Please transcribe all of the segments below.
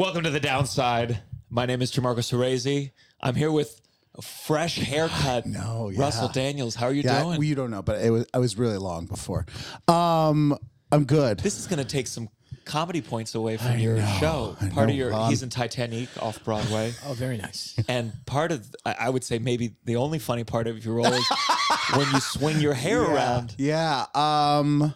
Welcome to the downside. My name is Gianmarco Soresi. I'm here with a fresh haircut. No, yeah. Russell Daniels. How are you Yeah, doing? well, you don't know, but it was I was really long before. Um, I'm good. this is going to take some comedy points away from your know, show. I Part of know. your Um, he's in Titanique off Broadway, Oh, very nice. and part of I I would say maybe the only funny part of your role is when you swing your hair around. Yeah. Um,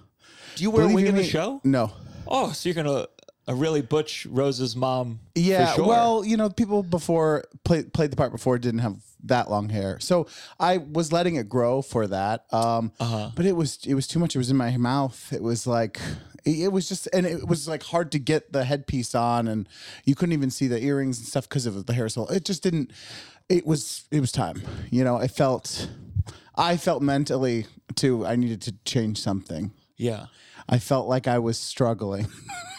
Do you wear a believe wig you in the me- show? No. Oh, so you're gonna a really butch Rose's mom? Yeah. sure. Well, you know, people before played played the part before didn't have that long hair, so I was letting it grow for that. Um, Uh-huh. but it was it was too much. It was in my mouth. It was like. It it was just, and it was like hard to get the headpiece on, and you couldn't even see the earrings and stuff because of the hair. So it just didn't. It was, it was time. You know, I felt, I felt mentally too. I needed to change something. yeah. I felt like I was struggling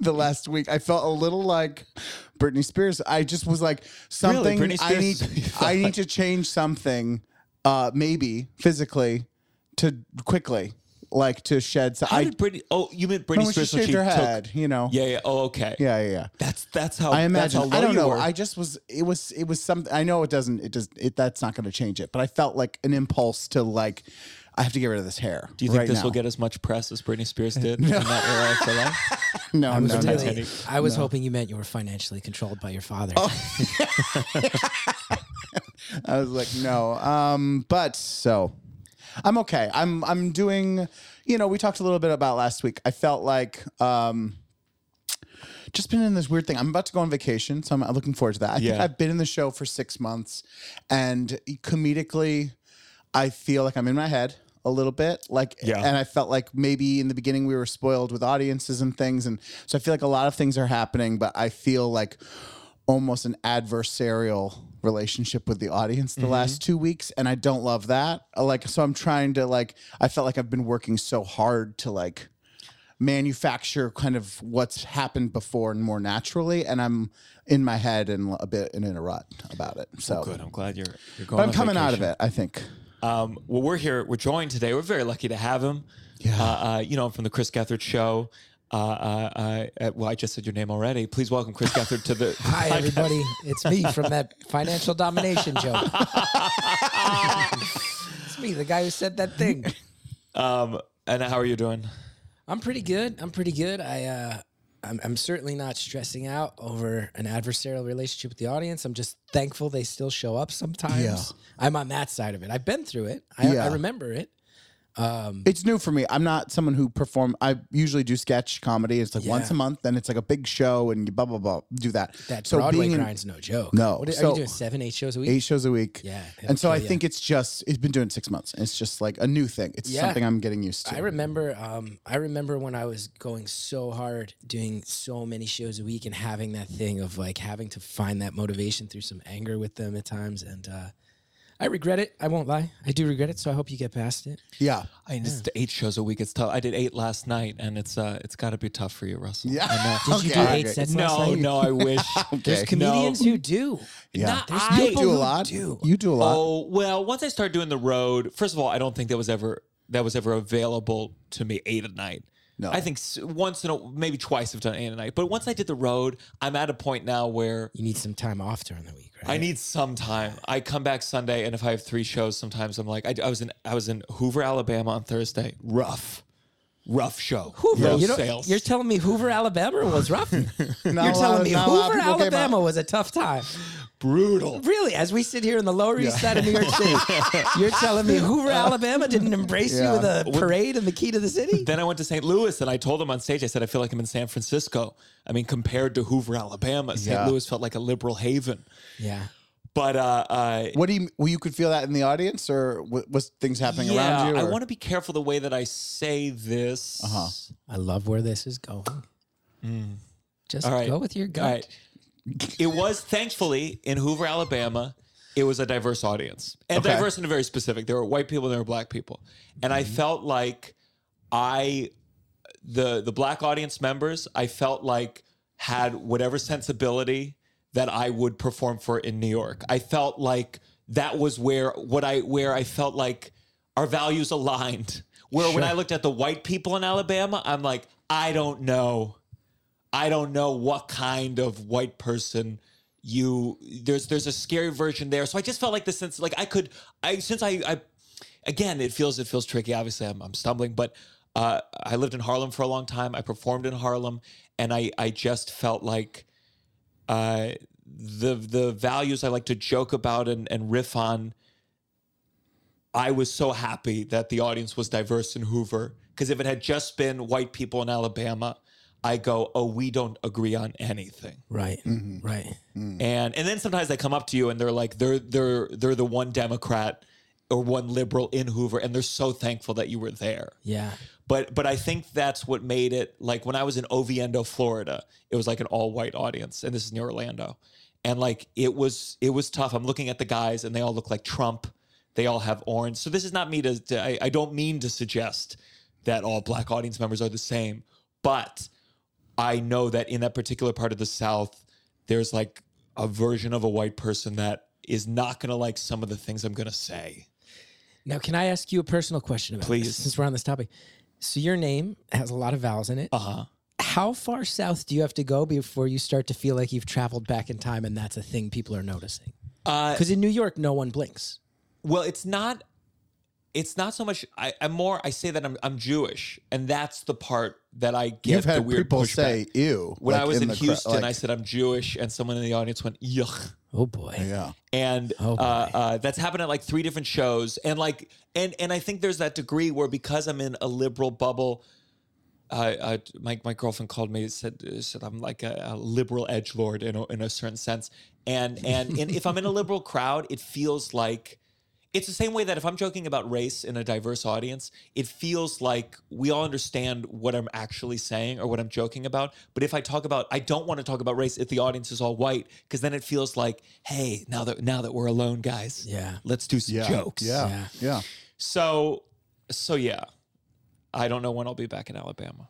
the last week. I felt a little like Britney Spears. I just was like something. Britney I need. I need to change something. Uh, maybe physically, to quickly, like to shed. So How I did Britney? Oh, you meant Britney when she Spears when shaved she her took? head. You know. Yeah, yeah. Oh, okay. Yeah. Yeah. Yeah. That's that's how I imagine. how I don't know. were. I just was. It was. It was something. I know it doesn't. It does. It that's not going to change it. But I felt like an impulse to like. I have to get rid of this hair. Do you think right this now. will get as much press as Britney Spears did in that era of her life? No, no, was no. really- Titanique. I was hoping you meant you were financially controlled by your father. Oh. I was like, no. Um, but so I'm okay. I'm I'm doing, you know, we talked a little bit about last week. I felt like um just been in this weird thing. I'm about to go on vacation, so I'm looking forward to that. I think Yeah. I've been in the show for six months and comedically I feel like I'm in my head a little bit. Like Yeah. and I felt like maybe in the beginning we were spoiled with audiences and things. And so I feel like a lot of things are happening, but I feel like almost an adversarial relationship with the audience the last two weeks and i don't love that Uh, like so i'm trying to like i felt like i've been working so hard to like manufacture kind of what's happened before and more naturally and i'm in my head and a bit and in a rut about it so Good. I'm glad you're you're going. but i'm coming out of it i think Um, well, we're here. We're joined today. We're very lucky to have him. Yeah. Uh, uh, you know, from the Chris Gethard show. Uh, uh, uh, uh, well, I just said your name already. Please welcome Chris Gethard to the. Hi, everybody. It's me from that financial domination joke. it's me, the guy who said that thing. Um, and how are you doing? I'm pretty good. I'm pretty good. I, uh, I'm, I'm certainly not stressing out over an adversarial relationship with the audience. I'm just thankful they still show up sometimes. Yeah. I'm on that side of it. I've been through it. I, Yeah. I remember it. It's new for me i'm not someone who perform i usually do sketch comedy it's like once a month and it's like a big show and you blah blah blah do that That so Broadway being in grind's no joke. No. What, are So- you doing? Seven, eight shows a week? eight shows a week Yeah, and so i ya. think it's just it's been doing six months it's just like a new thing it's Yeah. something i'm getting used to I remember, um, I remember when I was going so hard, doing so many shows a week, and having that thing of like having to find that motivation through some anger with them at times, and uh, I regret it. I won't lie, I do regret it. So I hope you get past it. yeah I mean, it's eight shows a week. It's tough. I did eight last night, and it's uh, it's got to be tough for you, Russell. Yeah. I know. Did you do Okay. eight sets last No, night? no, I wish. There's Okay. comedians who do. yeah Not- There's I- you people do a who lot do. you do a lot Oh well, once I started doing the road, first of all, I don't think that was ever that was ever available to me eight at night. No. I think s- once in a maybe twice I've done eight at night. But once I did the road, I'm at a point now where You need some time off during the week, right? I need some time. I come back Sunday, and if I have three shows, sometimes I'm like, I, I was in I was in Hoover, Alabama on Thursday. Rough, rough show. Hoover, no you know, sales. you're telling me Hoover, Alabama was rough. Not you're telling of- me not a lot of Hoover, people came out. Alabama was a tough time. Brutal. Really, as we sit here in the Lower East Side of New York City, you're telling me Hoover, Alabama didn't embrace Yeah. you with a parade and the key to the city? Then I went to St. Louis and I told them on stage, I said, I feel like I'm in San Francisco. I mean, compared to Hoover, Alabama, St. Yeah. Louis felt like a liberal haven. Yeah. But uh, uh, what do you well you could feel that in the audience or w- was things happening yeah, around you I want to be careful the way that I say this. Uh-huh. I love where this is going. Just All right. go with your gut. All right. It was thankfully in Hoover, Alabama. It was a diverse audience and Okay. diverse in a very specific. There were white people, and there were black people, and I mm-hmm. felt like I, the the black audience members, I felt like had whatever sensibility that I would perform for in New York. I felt like that was where what I where I felt like our values aligned. Where when I looked at the white people in Alabama, I'm like, I don't know. I don't know what kind of white person you there's there's a scary version there. So I just felt like the sense like I could I since I I again it feels it feels tricky. Obviously I'm I'm stumbling, but uh, I lived in Harlem for a long time. I performed in Harlem, and I I just felt like uh, the the values I like to joke about and, and riff on. I was so happy that the audience was diverse in Hoover because if it had just been white people in Alabama, I go, oh, we don't agree on anything. Right. Mm-hmm. Right. Mm. And and then sometimes they come up to you and they're like, they're they're they're the one Democrat or one liberal in Hoover, and they're so thankful that you were there. Yeah. But but I think that's what made it like when I was in Oviedo, Florida, it was like an all white audience, and this is near Orlando, and like it was it was tough. I'm looking at the guys, and they all look like Trump. They all have orange. So this is not me to. to I, I don't mean to suggest that all black audience members are the same, but I know that in that particular part of the South, there's like a version of a white person that is not going to like some of the things I'm going to say. Now, can I ask you a personal question about Please. this, since we're on this topic? So your name has a lot of vowels in it. Uh huh. How far south do you have to go before you start to feel like you've traveled back in time and that's a thing people are noticing? Uh, Because in New York, no one blinks. Well, it's not. It's not so much. I, I'm more. I say that I'm I'm Jewish, and that's the part that I get You've the weird people pushback. say ew. when like I was in, the cra- Houston, like- I said I'm Jewish, and someone in the audience went yuck. Oh boy. yeah. And Oh, boy. uh, uh, that's happened at like three different shows, and like, and and I think there's that degree where because I'm in a liberal bubble, uh, uh, my my girlfriend called me said said I'm like a, a liberal edge lord in a, in a certain sense, and and and if I'm in a liberal crowd, it feels like it's the same way that if I'm joking about race in a diverse audience, it feels like we all understand what I'm actually saying or what I'm joking about. But if I talk about, I don't want to talk about race if the audience is all white, because then it feels like, hey, now that now that we're alone, guys, Yeah. let's do some Yeah. jokes. Yeah. Yeah. Yeah. So, so yeah, I don't know when I'll be back in Alabama.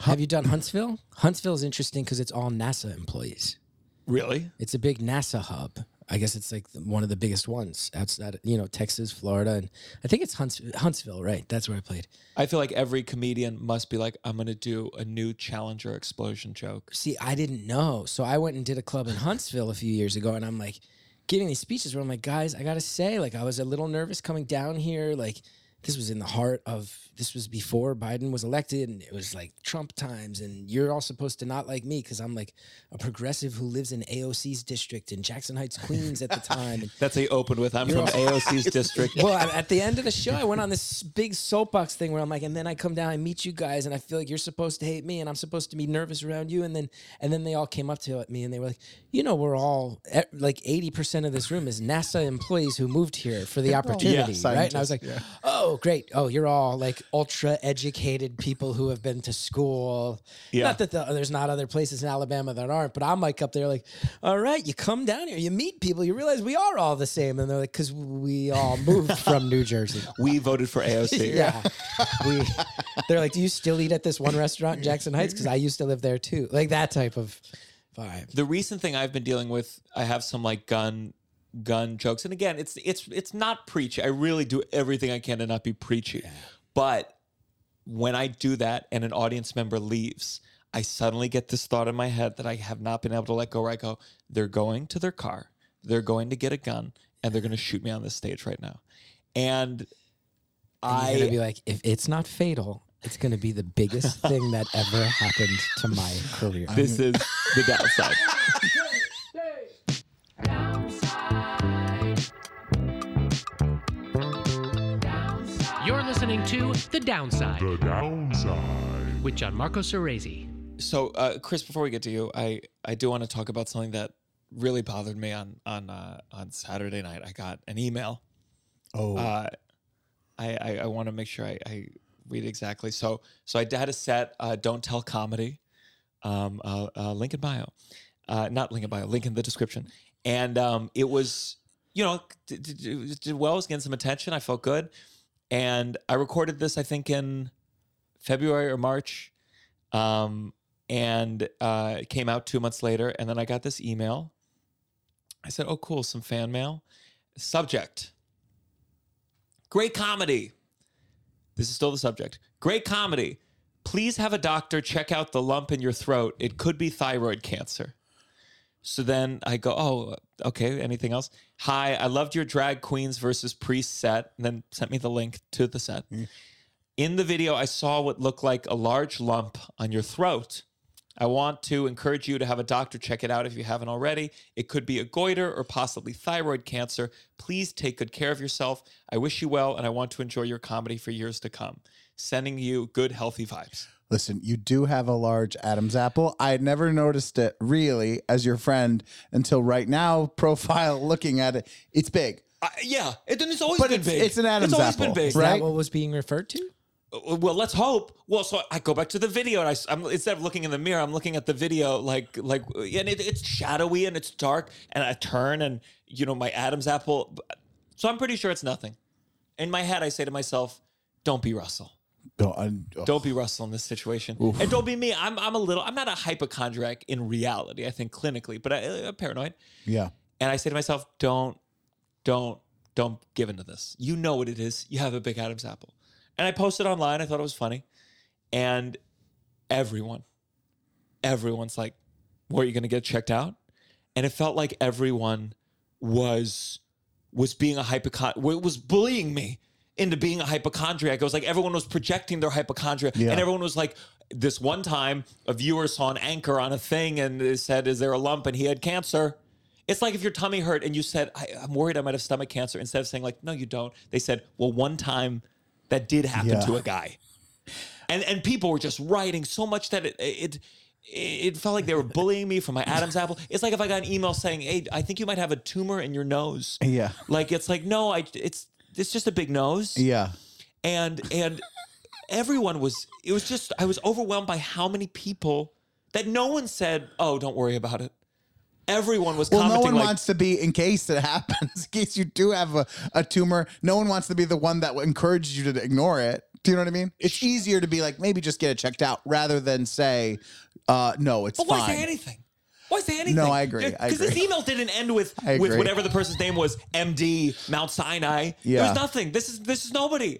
Have you done Huntsville? Huntsville is interesting because it's all NASA employees. Really? It's a big NASA hub. I guess it's like one of the biggest ones outside, you know, Texas, Florida, and I think it's Hunts- Huntsville, right? That's where I played. I feel like every comedian must be like, I'm gonna do a new Challenger explosion joke. See, I didn't know. So I went and did a club in Huntsville a few years ago, and I'm like giving these speeches where I'm like, guys, I gotta say, like, I was a little nervous coming down here. Like, this was in the heart of this was before Biden was elected, and it was like Trump times, and you're all supposed to not like me because I'm like a progressive who lives in AOC's district in Jackson Heights, Queens at the time. That's how you open with. I'm from AOC's district. well, at at the end of the show, I went on this big soapbox thing where I'm like, and then I come down and meet you guys, and I feel like you're supposed to hate me, and I'm supposed to be nervous around you, and then and then they all came up to me and they were like, you know, we're all like 80 percent of this room is NASA employees who moved here for the opportunity, right? And I was like, scientists, oh, Oh, great, oh, you're all like ultra educated people who have been to school. Yeah. Not that the, there's not other places in Alabama that aren't, but I'm like up there like, all right, you come down here, you meet people, you realize we are all the same, and they're like, because we all moved from New Jersey. We voted for AOC. Yeah. we, they're like, do you still eat at this one restaurant in Jackson Heights? Because I used to live there too. Like that type of vibe. the recent thing I've been dealing with, I have some like gun gun jokes. And again, it's it's it's not preachy. I really do everything I can to not be preachy. But when I do that and an audience member leaves, I suddenly get this thought in my head that I have not been able to let go where I go, they're going to their car, they're going to get a gun, and they're gonna shoot me on this stage right now. And And you're gonna I be like, if it's not fatal, it's gonna be the biggest thing that ever happened to my career. this is the downside. to The Downside The downside. with Gianmarco Soresi. So, uh, Chris, before we get to you, I, I do want to talk about something that really bothered me on on uh, on Saturday night. I got an email. Oh. Uh, I I, I want to make sure I, I read exactly. So so I had a set. Uh, Don't tell comedy. Um, uh, uh, link in bio, uh, not link in bio. Link in the description. And um, it was you know did, did, did well. It was getting some attention. I felt good. And I recorded this. I think in February or March. Um, and uh, it came out two months later. And then I got this email. I said, "Oh, cool, some fan mail." Subject: Great comedy. This is still the subject. Great comedy. Please have a doctor check out the lump in your throat. It could be thyroid cancer. So then I go, oh, okay. Anything else? Hi, I loved your drag queens versus priest set, and then sent me the link to the set. Mm. In the video, I saw what looked like a large lump on your throat. I want to encourage you to have a doctor check it out if you haven't already. It could be a goiter or possibly thyroid cancer. Please take good care of yourself. I wish you well, and I want to enjoy your comedy for years to come. Sending you good, healthy vibes. Listen, you do have a large Adam's apple. I had never noticed it really as your friend until right now. Profile looking at it, it's big. Uh, yeah, it, it's always But been it's- big. it's an Adam's It's always apple, been big. Is right? that what was being referred to? Uh, Well, let's hope. Well, so I go back to the video, and I, am instead of looking in the mirror, I'm looking at the video, like, like, and it, it's shadowy and it's dark, and I turn, and you know, my Adam's apple. So I'm pretty sure it's nothing. In my head, I say to myself, "Don't be Russell. Don't, I- oh. Don't be Russell in this situation, and don't be me. I'm, I'm a little. I'm not a hypochondriac in reality. I think clinically, but I, I'm paranoid. yeah. And I say to myself, don't, don't, don't give into this. You know what it is. You have a big Adam's apple. And I posted online. I thought it was funny. And everyone, everyone's like, "Were you going to get checked out?" And it felt like everyone was was being a hypochondriac, was bullying me into being a hypochondriac. It was like everyone was projecting their hypochondria, Yeah. and everyone was like, "This one time, a viewer saw an anchor on a thing and they said, "Is there a lump?" and he had cancer. It's like if your tummy hurt and you said, I, "I'm worried I might have stomach cancer," instead of saying like, "No, you don't," they said, "Well, one time that did happen Yeah. to a guy," and and people were just writing so much that it. it it felt like they were bullying me for my Adam's apple. It's like if I got an email saying, "Hey, I think you might have a tumor in your nose." Yeah. Like it's like no, I it's it's just a big nose. Yeah. And and everyone was it was just I was overwhelmed by how many people that no one said, "Oh, don't worry about it." Everyone was Well, no one like, wants to be, in case it happens, in case you do have a, a tumor, no one wants to be the one that encourages you to ignore it. Do you know what I mean? It's easier to be like, maybe just get it checked out rather than say, uh, no, it's But why fine. say anything? Why say anything? No, I agree. I Because this agree. email didn't end with I with agree. whatever the person's name was, MD Mount Sinai. There Yeah. was nothing. This is this is nobody.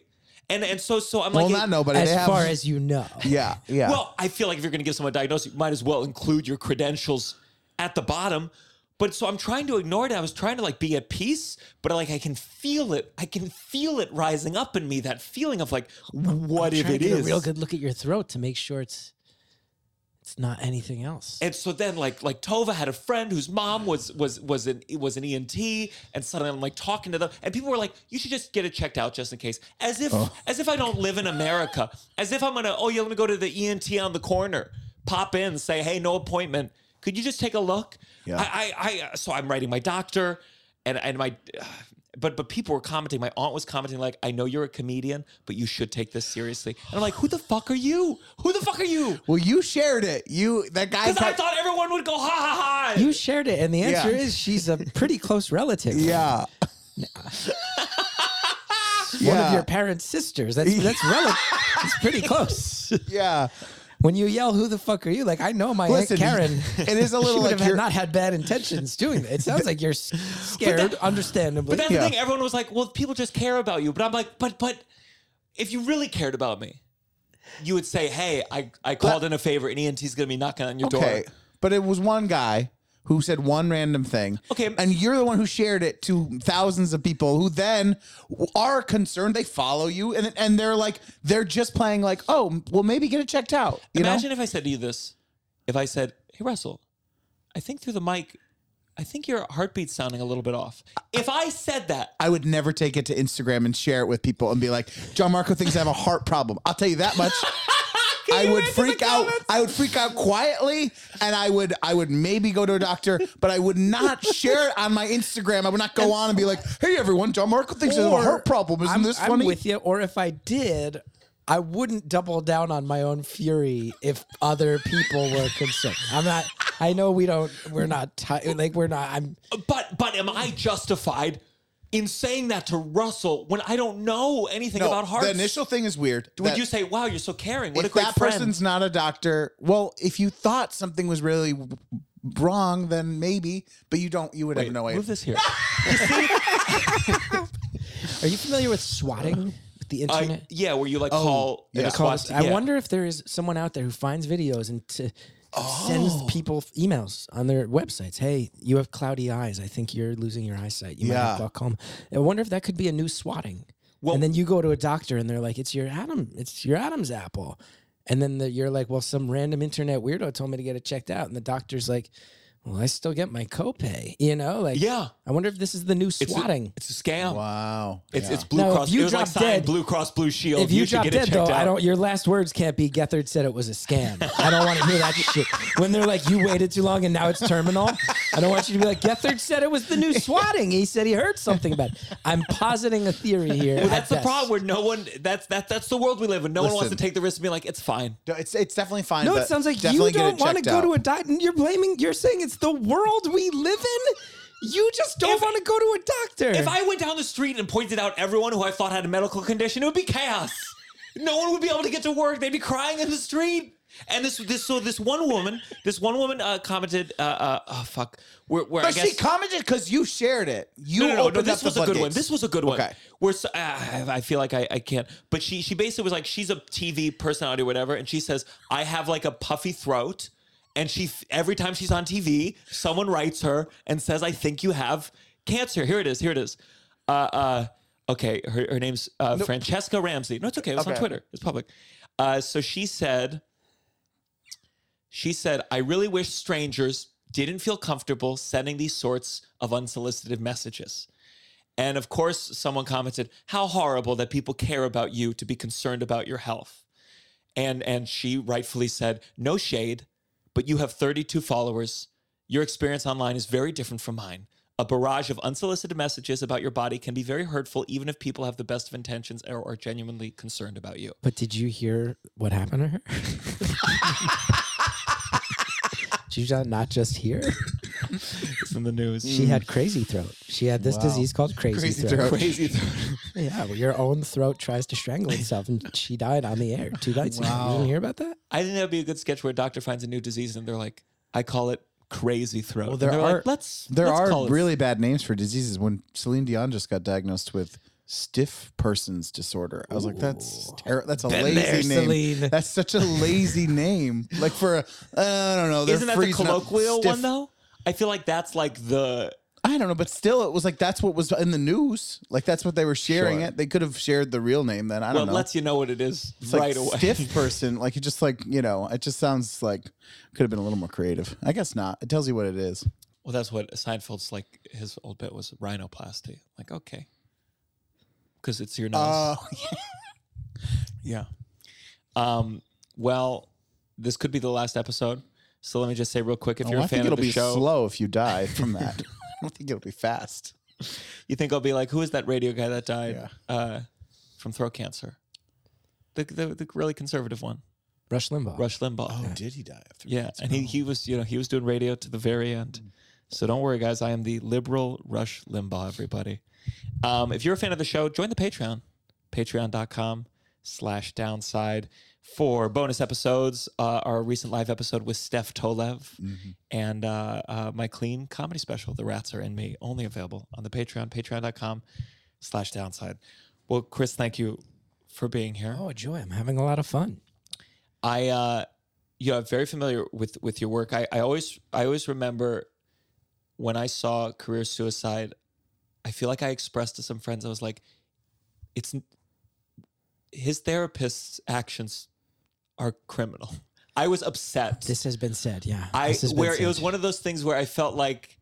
And and so so I'm well, like, not nobody. As they have, far as you know. yeah, yeah. Well, I feel like if you're going to give someone a diagnosis, you might as well include your credentials at the bottom. But so I'm trying to ignore it. I was trying to like be at peace, but like I can feel it. I can feel it rising up in me. That feeling of like, what if Trying it to get is? a real good look at your throat to make sure it's it's not anything else. And so then, like, like Tovah had a friend whose mom was was was an was an ENT, and suddenly I'm like talking to them, and people were like, "You should just get it checked out just in case," as if oh. as if I don't live in America, as if I'm gonna, oh yeah, let me go to the ENT on the corner, pop in, say, hey, no appointment, could you just take a look? Yeah. I, I, I so I'm writing my doctor, and and my. But but people were commenting. My aunt was commenting like, "I know you're a comedian, but you should take this seriously." And I'm like, "Who the fuck are you? Who the fuck are you?" well, you shared it. You that guy. Because I thought everyone would go ha ha ha. you shared it, and the answer Yeah. is she's a pretty close relative. yeah. One of your parents' sisters. That's that's relative. It's pretty close. yeah. When you yell, "Who the fuck are you?" Like I know my Listen, aunt Karen. it is a little she would like have you're- not had bad intentions doing that. It sounds like you're s- scared, understandably. But that's Yeah. the thing. Everyone was like, "Well, people just care about you." But I'm like, "But but if you really cared about me, you would say, "Hey, I I called in a favor, and ENT's going to be knocking on your Okay. door." But it was one guy who said one random thing. Okay. And you're the one who shared it to thousands of people who then are concerned. They follow you and and they're like they're just playing like, "Oh, well maybe get it checked out." You Imagine know? if I said to you this: If I said, "Hey, Russell, I think through the mic, I think your heartbeat's sounding a little bit off." If I said that, I would never take it to Instagram and share it with people and be like, "Gianmarco thinks I have a heart problem." I'll tell you that much. I you would answer the freak out. I would freak out quietly, and I would I would maybe go to a doctor, but I would not share it on my Instagram. I would not go on and be like, "Hey everyone, Gianmarco thinks I have a Or- heart problem." Isn't I'm, this I'm funny? with you. Or if I did, I wouldn't double down on my own fury if other people were concerned. I'm not. I know we don't. We're not. Ti- like we're not. I'm. but but am I justified in saying that to Russell when I don't know anything No, about hearts? the initial thing is weird. Would you say, "Wow, you're so caring"? What a if great that friend. person's not a doctor, well, if you thought something was really wrong, then maybe, but you don't. You would Wait, have no idea. move this here. Are you familiar with swatting? the Uh, internet. yeah, where you like Oh, call yeah. and a Calls- squad- I yeah. wonder if there is someone out there who finds videos and to, sends Oh. people emails on their websites. Hey, you have cloudy eyes. I think you're losing your eyesight. You might Yeah. have glaucoma. I wonder if that could be a new swatting. Well- and then you go to a doctor and they're like, "It's your Adam. It's your Adam's apple." And then the, you're like, "Well, some random internet weirdo told me to get it checked out." And the doctor's like, "Well, I still get my copay." You know, like, Yeah. I wonder if this is the new It's a, swatting. it's a scam. Wow. It's Yeah. it's Blue Now, if Cross. you it was like dead- Blue Cross Blue Shield. If you, should drop get dead it though, checked I don't. Your last words can't be Gethard said it was a scam. I don't want to hear that shit. When they're like, you waited too long and now it's terminal. I don't want you to be like Gethard said it was the new swatting. He said he heard something about. It. I'm positing a theory here. Well, that's the best. problem. Where no one. That's that. That's the world we live in. No one wants to take the risk of being like, it's fine. No, It's it's definitely fine. No, but it sounds like you don't want to go out. to a doctor. You're blaming. You're saying it's the world we live in. You just don't If- want to go to a doctor. If I went down the street and pointed out everyone who I thought had a medical condition, it would be chaos. no one would be able to get to work. They'd be crying in the street. And this, this, so this one woman, this one woman uh, commented, uh, uh, oh fuck, where, where I But guess she commented because you shared it. You no, no, no, no, opened this up the was a good one. floodgates. This was a good one. Okay. Where so, uh, I feel like I, I can't. But she she basically was like, she's a TV personality or whatever, and she says, I have like a puffy throat, and she every time she's on TV, someone writes her and says, I think you have cancer. Here it is. Here it is. Uh, uh, okay, her, her name's uh, Franchesca Ramsey. No, it's okay. It was on Twitter. It's public. Uh, so she said, she said, I really wish strangers didn't feel comfortable sending these sorts of unsolicited messages. And of course, someone commented, How horrible that people care about you to be concerned about your health. And and she rightfully said, No shade, but you have 32 followers. Your experience online is very different from mine. A barrage of unsolicited messages about your body can be very hurtful, even if people have the best of intentions or are genuinely concerned about you. But did you hear what happened to her? She's not- not just here. It's in the news. She had crazy throat. She had this Wow. disease called crazy, Crazy throat. throat. Crazy. Yeah, well, your own throat tries to strangle itself, and she died on the air two nights ago. You Wow. didn't hear about that? I think that'd be a good sketch where a doctor finds a new disease and they're like, I call it crazy throat. Well, there they're like, let's there let's call are it- really bad names for diseases. When Celine Dion just got diagnosed with stiff person's disorder, I was like, that's ter- that's a Been lazy there, name. Celine. That's such a lazy name. Like for a, I don't know. Isn't that the colloquial stiff- one though? I feel like that's like the I don't know, but still, it was like that's what was in the news. Like that's what they were sharing Sure. it. They could have shared the real name then. I don't know. It lets you know what it is It's right like away. stiff person. Like it just like you know, it just sounds like could have been a little more creative. I guess not. It tells you what it is. Well, that's what Seinfeld's like. His old bit was rhinoplasty. Like, okay, because it's your nose. Uh, yeah. Um. Well, this could be the last episode. So let me just say real quick: if oh, you're a I fan of the show, I think it'll be slow if you die from that. I don't think it'll be fast. you think I'll be like, who is that radio guy that died Yeah. uh, from throat cancer? The, the the really conservative one, Rush Limbaugh. Rush Limbaugh. Oh, did he die after? Yeah, and he, he was you know he was doing radio to the very end. So don't worry, guys. I am the liberal Rush Limbaugh. Everybody, um, if you're a fan of the show, join the Patreon, patreon.com slash downside for bonus episodes. Uh, our recent live episode with Steph Tolev and uh, uh, my clean comedy special, The Rats Are in Me, only available on the Patreon, patreon.com slash downside. Well, Chris, thank you for being here. Oh, joy! I'm having a lot of fun. I uh you know, I'm very familiar with with your work. I, I always I always remember when I saw career suicide, I feel like I expressed to some friends, I was like, it's his therapist's actions are criminal. I was upset. This has been said. Yeah, I This has been where it was one of those things where I felt like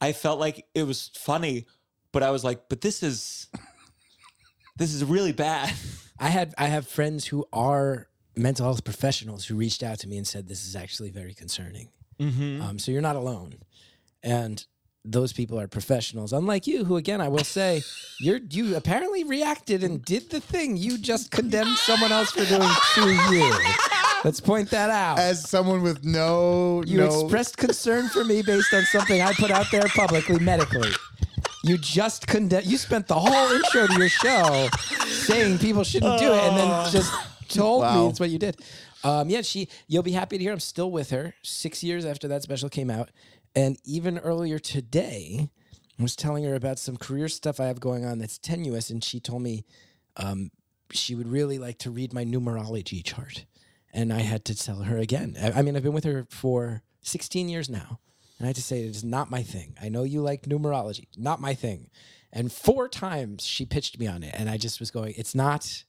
I felt like it was funny, but I was like, but this is this is really bad. I had I have friends who are mental health professionals who reached out to me and said this is actually very concerning. Mm-hmm. Um, so you're not alone, and those people are professionals, unlike you, who again I will say you're you apparently reacted and did the thing you just condemned someone else for doing to you. Let's point that out. As someone with no, you no, expressed concern for me based on something I put out there publicly medically. You just condemn. You spent the whole intro to your show saying people shouldn't do it, and then just told me Wow. it's what you did. Um, yeah, she. You'll be happy to hear I'm still with her. Six years after that special came out, and even earlier today, I was telling her about some career stuff I have going on that's tenuous, and she told me um, she would really like to read my numerology chart. And I had to tell her again. I, I mean, I've been with her for 16 years now. And I had to say, it is not my thing. I know you like numerology, not my thing. And four times she pitched me on it. And I just was going, it's not,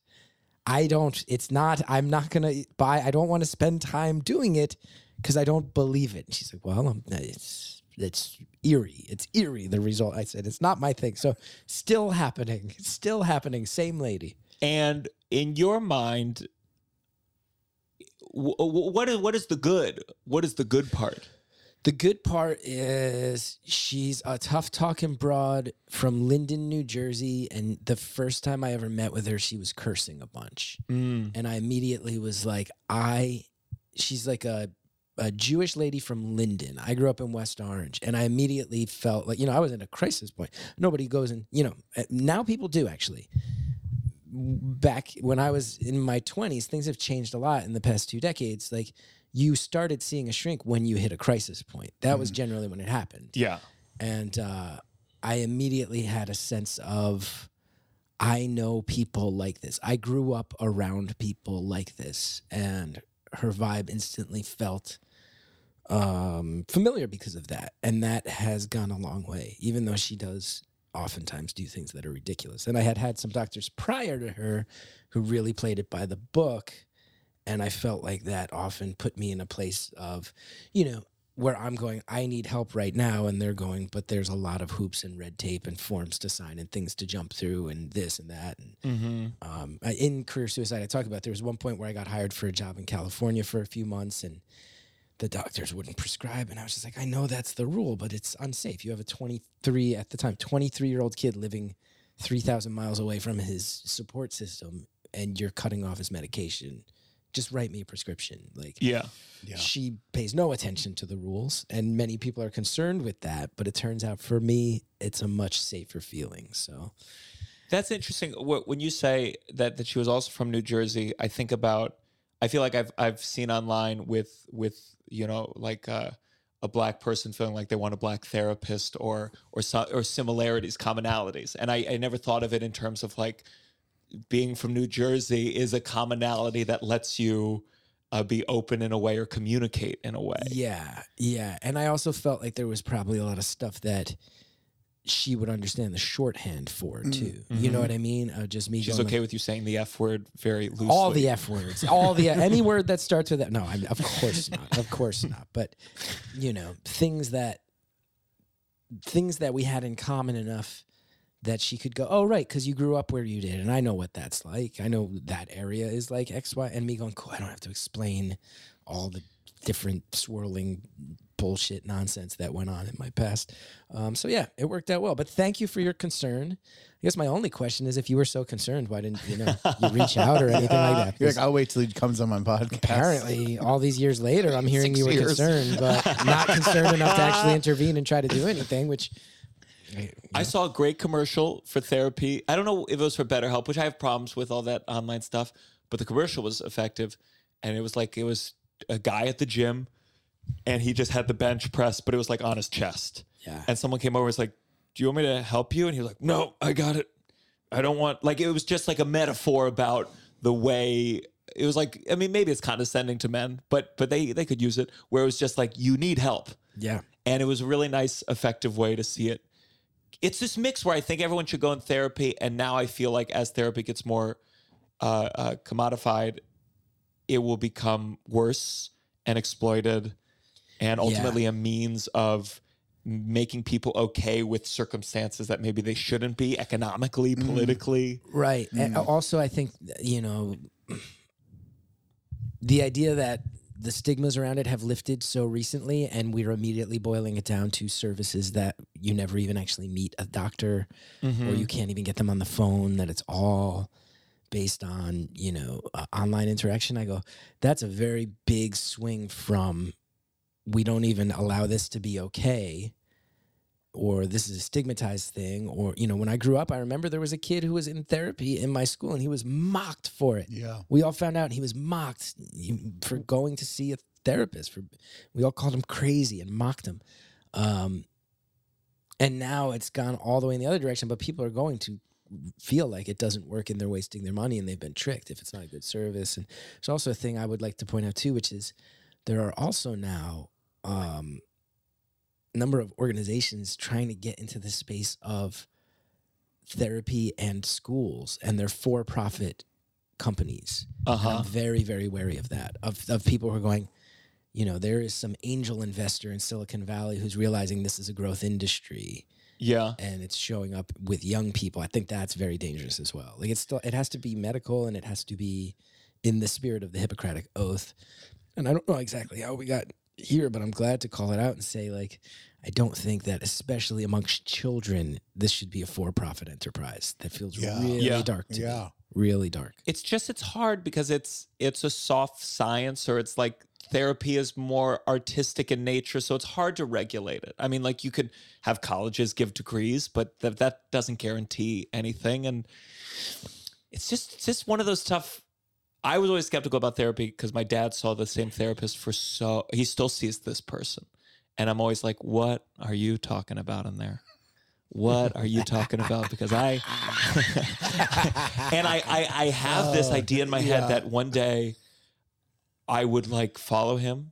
I don't, it's not, I'm not going to buy, I don't want to spend time doing it because I don't believe it. And she's like, well, um, it's, it's eerie. It's eerie, the result. I said, it's not my thing. So still happening, still happening. Same lady. And in your mind, wh- wh- what is what is the good? What is the good part? The good part is she's a tough talking broad from Linden, New Jersey. And the first time I ever met with her, she was cursing a bunch. And I immediately was like, I, she's like a, a Jewish lady from Linden. I grew up in West Orange. And I immediately felt like, you know, I was in a crisis point. Nobody goes and, you know, uh, now people do actually. Back when I was in my 20s, things have changed a lot in the past two decades. Like, you started seeing a shrink when you hit a crisis point. That was generally when it happened. Yeah. And uh, I immediately had a sense of, I know people like this. I grew up around people like this. And her vibe instantly felt um, familiar because of that. And that has gone a long way, even though she does oftentimes do things that are ridiculous. And I had had some doctors prior to her who really played it by the book. And I felt like that often put me in a place of, you know, where I'm going, I need help right now. And they're going, but there's a lot of hoops and red tape and forms to sign and things to jump through and this and that. And Mm-hmm. um, in career suicide, I talk about there was one point where I got hired for a job in California for a few months and the doctors wouldn't prescribe. And I was just like, I know that's the rule, but it's unsafe. You have a 23, at the time, 23 year old kid living 3,000 miles away from his support system and you're cutting off his medication. Just write me a prescription. Like, Yeah. yeah. she pays no attention to the rules and many people are concerned with that but it turns out for me it's a much safer feeling so That's interesting. When you say that that she was also from New Jersey, I think about. I feel like I've I've seen online with with you know like uh, a black person feeling like they want a black therapist or or or similarities, commonalities, and I, I never thought of it in terms of like being from New Jersey is a commonality that lets you uh, be open in a way or communicate in a way. yeah yeah and i also felt like there was probably a lot of stuff that she would understand the shorthand for too you know what i mean uh, just me Mm-hmm. She's going like, okay with you saying the F word very loosely. all the F words, all the any word that starts with that. No, I of course not, of course not. But you know, things that things that we had in common enough that she could go, oh right, because you grew up where you did, and I know what that's like. I know that area is like X, Y, and me going, cool. I don't have to explain all the different swirling bullshit nonsense that went on in my past. Um, so yeah, it worked out well. But thank you for your concern. I guess my only question is, if you were so concerned, why didn't you know you reach out or anything like that? You're like, I'll wait till he comes on my podcast. Apparently, all these years later, I'm hearing Six you were years. concerned, but not concerned enough to actually intervene and try to do anything. Which I saw a great commercial for therapy. I don't know if it was for BetterHelp, which I have problems with all that online stuff, but the commercial was effective. And it was like it was a guy at the gym and he just had the bench press, but it was like on his chest. Yeah. And someone came over and was like, Do you want me to help you? And he was like, No, I got it. I don't want like it was just like a metaphor about the way it was like I mean, maybe it's condescending to men, but but they they could use it where it was just like you need help yeah, and it was a really nice effective way to see it it's this mix where i think everyone should go in therapy and now i feel like as therapy gets more uh, uh, commodified it will become worse and exploited and ultimately a means of making people okay with circumstances that maybe they shouldn't be economically mm. politically right. And mm. also, I think you know the idea that the stigmas around it have lifted so recently, and we're immediately boiling it down to services that you never even actually meet a doctor, or mm-hmm. you can't even get them on the phone. That it's all based on you know uh, online interaction. I go, that's a very big swing from we don't even allow this to be okay or this is a stigmatized thing or you know when i grew up i remember there was a kid who was in therapy in my school and he was mocked for it Yeah. we all found out he was mocked for going to see a therapist for we all called him crazy and mocked him um and now it's gone all the way in the other direction but people are going to feel like it doesn't work and they're wasting their money and they've been tricked if it's not a good service. And there's also a thing I would like to point out too, which is there are also now um, number of organizations trying to get into the space of therapy and schools, and they're for-profit companies. Uh-huh. I'm very, very wary of that. Of of people who are going, you know, there is some angel investor in Silicon Valley who's realizing this is a growth industry Yeah. and it's showing up with young people. I think that's very dangerous as well. Like it's still it has to be medical and it has to be in the spirit of the Hippocratic oath. And I don't know exactly how we got here, but I'm glad to call it out and say like I don't think that especially amongst children this should be a for-profit enterprise. That feels Yeah. really Yeah. dark to Yeah. me. Really dark. It's just it's hard because it's it's a soft science or it's like therapy is more artistic in nature, so it's hard to regulate it. I mean, like you could have colleges give degrees, but that that doesn't guarantee anything, and it's just it's just one of those tough. I was always skeptical about therapy because my dad saw the same therapist for so he still sees this person, and I'm always like, what are you talking about in there? What are you talking about? Because I and I, I I have this oh, idea in my head that one day I would like follow him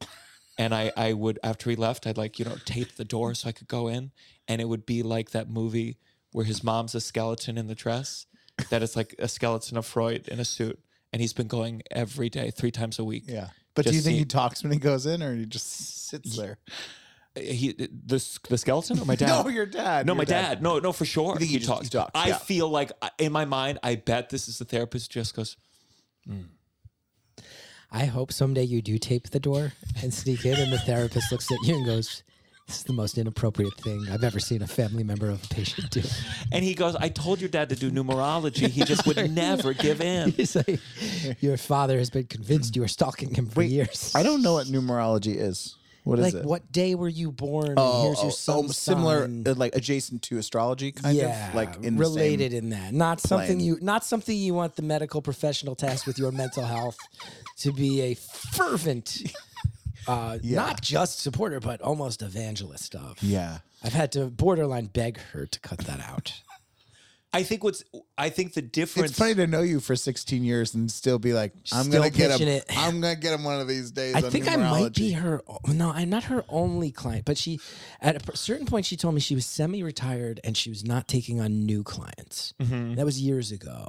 and I I would after he left I'd like you know tape the door so I could go in and it would be like that movie where his mom's a skeleton in the dress that is like a skeleton of Freud in a suit and he's been going every day three times a week Yeah. But do you think see- he talks when he goes in, or he just sits there? he the the skeleton or my dad No, your dad. No, your my dad. No, no, for sure. You think he just- talks. he talks, I yeah. feel like I- in my mind, I bet this is the therapist. Just goes, hmm. I hope someday you do tape the door and sneak in, and the therapist looks at you and goes, "This is the most inappropriate thing I've ever seen a family member of a patient do." and he goes, "I told your dad to do numerology. He just would never give in." He's like, "Your father has been convinced you are stalking him for years." I don't know what numerology is. What is like, it? what day were you born? and Oh, here's your oh, oh, similar, sign. uh, like adjacent to astrology, kind yeah, of, like in related The same, in that. Not something plane. you, not something you want the medical professional tasked with your mental health to be a fervent, uh, Yeah. not just supporter, but almost evangelist of. yeah. I've had to borderline beg her to cut that out. I think what's I think the difference. It's funny to know you for 16 years and still be like, I'm Still gonna get him. it. I'm gonna get him one of these days. I on think I might be her. No, I'm not her only client, but she, at a certain point, she told me she was semi-retired and she was not taking on new clients. Mm-hmm. That was years ago,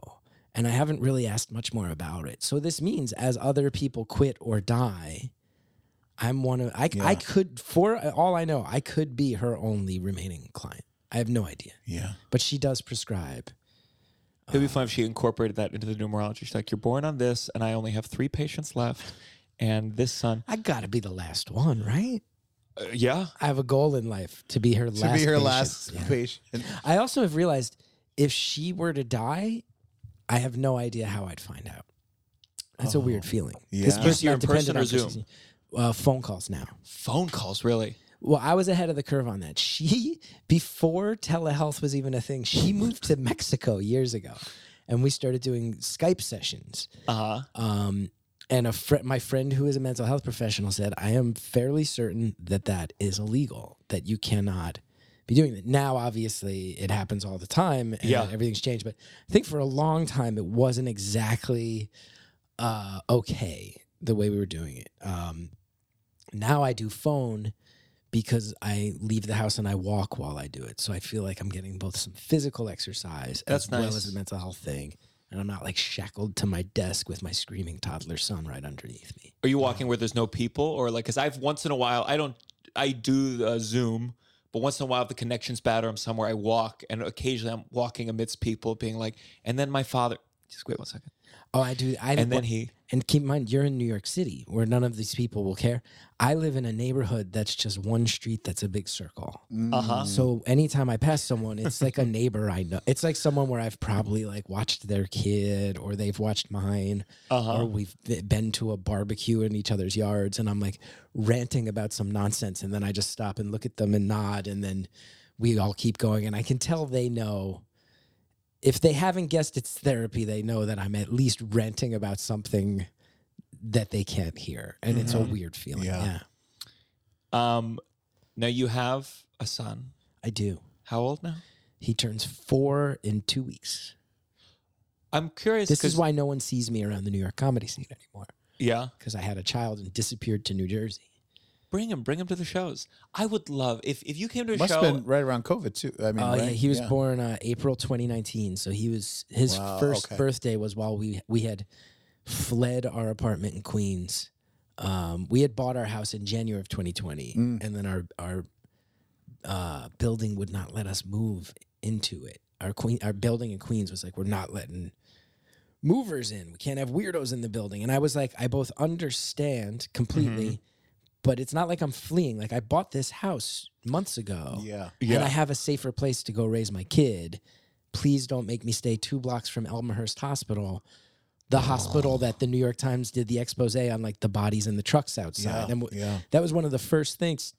and I haven't really asked much more about it. So this means, as other people quit or die, I'm one of. I, I could, for all I know, I could be her only remaining client. I have no idea, Yeah. but she does prescribe. It'd be fun if she incorporated that into the numerology. She's like, "You're born on this, and I only have three patients left, and this son." I gotta be the last one, right? Uh, yeah, I have a goal in life to be her To last. be her patient. last Yeah. patient. I also have realized if she were to die, I have no idea how I'd find out. That's a weird feeling. This yeah. person's You're not in person dependent or on Zoom? Uh, phone calls now. phone calls really. Well, I was ahead of the curve on that. She, before telehealth was even a thing, she moved to Mexico years ago, and we started doing Skype sessions. Uh huh. Um, and a fr- my friend who is a mental health professional said, I am fairly certain that that is illegal, that you cannot be doing that. Now, obviously, it happens all the time and Yeah. everything's changed. But I think for a long time, it wasn't exactly uh, okay the way we were doing it. Um, now I do phone because I leave the house and I walk while I do it. So I feel like I'm getting both some physical exercise That's as well nice. as a mental health thing. And I'm not like shackled to my desk with my screaming toddler son right underneath me. Are you walking where there's no people, or like? Because I've once in a while, I don't, I do uh, Zoom, but once in a while, if the connection's bad or I'm somewhere, I walk, and occasionally I'm walking amidst people, being like, and then my father. Just wait one second. Oh, I do. I And then he. and keep in mind, you're in New York City where none of these people will care. I live in a neighborhood that's just one street that's a big circle. Uh huh. So anytime I pass someone, it's like a neighbor I know. It's like someone where I've probably like watched their kid or they've watched mine Uh-huh. or we've been to a barbecue in each other's yards and I'm like ranting about some nonsense and then I just stop and look at them and nod and then we all keep going and I can tell they know if they haven't guessed it's therapy, they know that I'm at least ranting about something that they can't hear. And it's a weird feeling. Yeah. yeah. Um, now you have a son. I do. How old now? He turns four in two weeks. I'm curious. This is why no one sees me around the New York comedy scene anymore Yeah. because I had a child and disappeared to New Jersey. Bring him. Bring him to the shows. I would love if if you came to a show. Must show. have been right around COVID too. I mean, Oh right? yeah, he was born uh, April 2019. So he was his Wow, first okay. birthday was while we we had fled our apartment in Queens. Um, we had bought our house in January of 2020, Mm. and then our our uh, building would not let us move into it. Our queen, our building in Queens was like, we're not letting movers in. We can't have weirdos in the building. And I was like, I both understand completely, Mm-hmm. But it's not like I'm fleeing. Like I bought this house months ago Yeah. Yeah. and I have a safer place to go raise my kid. Please don't make me stay two blocks from Elmhurst Hospital, the hospital that the New York Times did the expose on, like the bodies in the trucks outside. Yeah, and w- yeah. that was one of the first things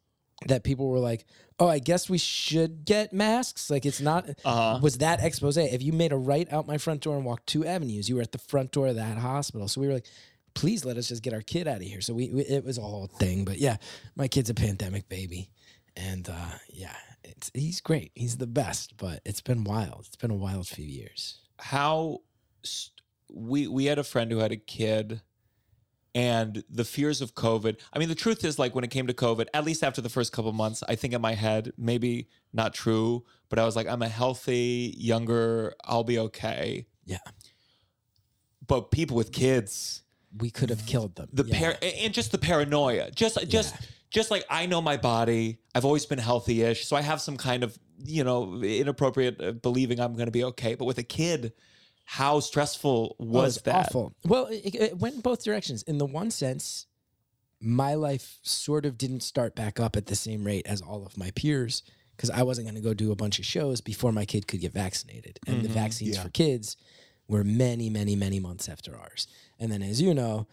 that people were like, "Oh, I guess we should get masks." Like it's not Uh-huh. was that expose. If you made a right out my front door and walked two avenues, you were at the front door of that hospital. So we were like, "Please let us just get our kid out of here." So we, we it was a whole thing. But yeah, my kid's a pandemic baby, and uh, yeah, it's he's great. He's the best. But it's been wild. It's been a wild few years. how st- we we had a friend who had a kid and the fears of covid i mean the truth is like when it came to covid at least after the first couple months i think in my head maybe not true but i was like i'm a healthy younger i'll be okay Yeah, but people with kids we could have killed them. the yeah. par- and just the paranoia just just just like i know my body i've always been healthy-ish so i have some kind of you know inappropriate uh, believing i'm going to be okay but with a kid how stressful Oh, was that awful? Well, it, it went in both directions. In the one sense, my life sort of didn't start back up at the same rate as all of my peers because I wasn't going to go do a bunch of shows before my kid could get vaccinated, and the vaccines Yeah. for kids were many, many, many months after ours. And then, as you know.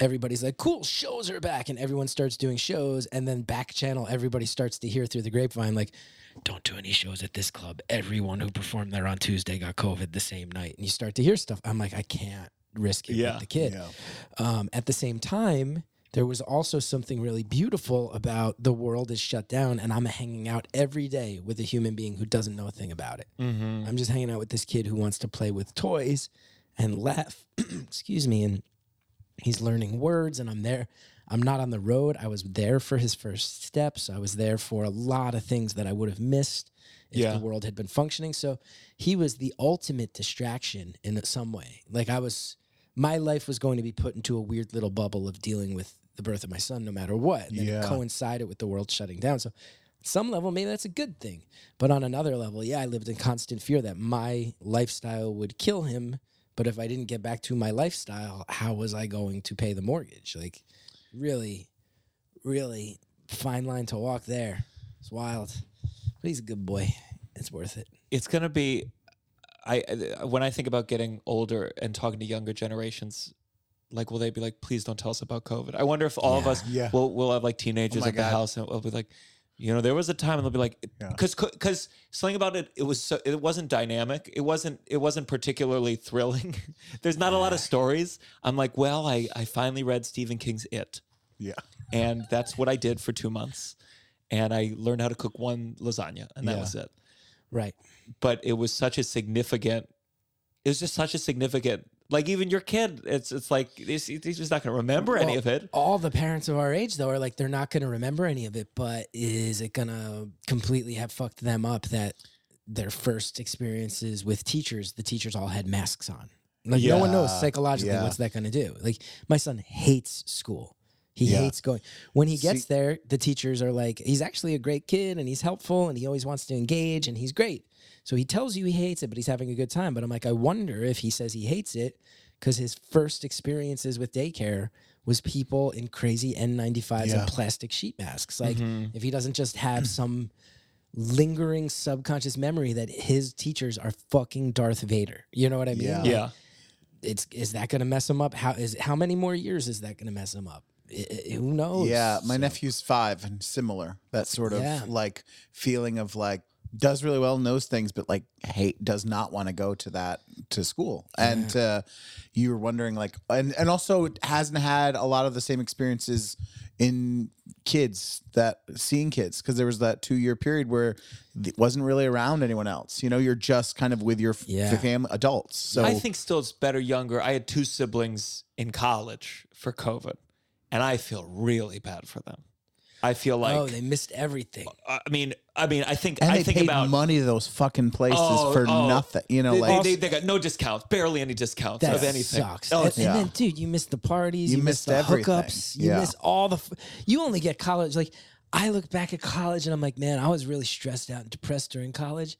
Everybody's like, cool, shows are back. And everyone starts doing shows. And then back channel, everybody starts to hear through the grapevine, like, don't do any shows at this club. Everyone who performed there on Tuesday got COVID the same night. And you start to hear stuff. I'm like, I can't risk it Yeah, with the kid. yeah. Um, at the same time, there was also something really beautiful about the world is shut down and I'm hanging out every day with a human being who doesn't know a thing about it. Mm-hmm. I'm just hanging out with this kid who wants to play with toys and laugh. Excuse me. And he's learning words and I'm there. I'm not on the road. I was there for his first steps. I was there for a lot of things that I would have missed if Yeah. the world had been functioning. So he was the ultimate distraction in some way. Like I was my life was going to be put into a weird little bubble of dealing with the birth of my son no matter what. And then Yeah. it coincided with the world shutting down. So some level maybe that's a good thing. But on another level, yeah, I lived in constant fear that my lifestyle would kill him. But if I didn't get back to my lifestyle, how was I going to pay the mortgage? Like, really, really fine line to walk there. It's wild. But he's a good boy. It's worth it. it's going to be I I- when I think about getting older and talking to younger generations like will they be like please don't tell us about covid I wonder if all of Yeah. us Yeah. will will have like teenagers oh my at the God. house and we'll be like you know there was a time and they'll be like Yeah. because because something about it it was so it wasn't dynamic it wasn't it wasn't particularly thrilling there's not a lot of stories I'm like well I I finally read Stephen King's It Yeah. and that's what I did for two months and I learned how to cook one lasagna and that Yeah. was it Right. but it was such a significant it was just such a significant like even your kid it's it's like he's, he's just not going to remember any of it All the parents of our age, though, are like, they're not going to remember any of it, but is it going to completely have fucked them up that their first experiences with teachers, the teachers all had masks on? Like, no one knows psychologically yeah. what's that going to do. Like, my son hates school. He Yeah. hates going. When he gets See- there, the teachers are like, he's actually a great kid and he's helpful and he always wants to engage and he's great. So he tells you he hates it, but he's having a good time. But I'm like, I wonder if he says he hates it because his first experiences with daycare was people in crazy N95s Yeah. and plastic sheet masks. Like, Mm-hmm. if he doesn't just have some lingering subconscious memory that his teachers are fucking Darth Vader. You know what I mean? Yeah. Like, yeah It's is that going to mess him up? How is how many more years is that going to mess him up? I- I- who knows? Yeah, my So- nephew's five and similar. That sort of Yeah. like feeling of like does really well knows things but like hate does not want to go to that to school and uh, you were wondering like and and also hasn't had a lot of the same experiences in kids that seeing kids because there was that two year period where it wasn't really around anyone else you know you're just kind of with your Yeah. family adults so I think still it's better younger. I had two siblings in college for COVID, and I feel really bad for them. I feel like oh, they missed everything. I mean, I mean, I think and I they think paid about money to those fucking places Oh, for oh. nothing you know they, like they, they got no discounts, barely any discounts That of anything. sucks. Oh, and, it's- and then, dude, you missed the parties. You You, missed, missed the everything. hookups. You Yeah. miss all the. F- you only get college. Like I look back at college and I'm like, man, I was really stressed out and depressed during college,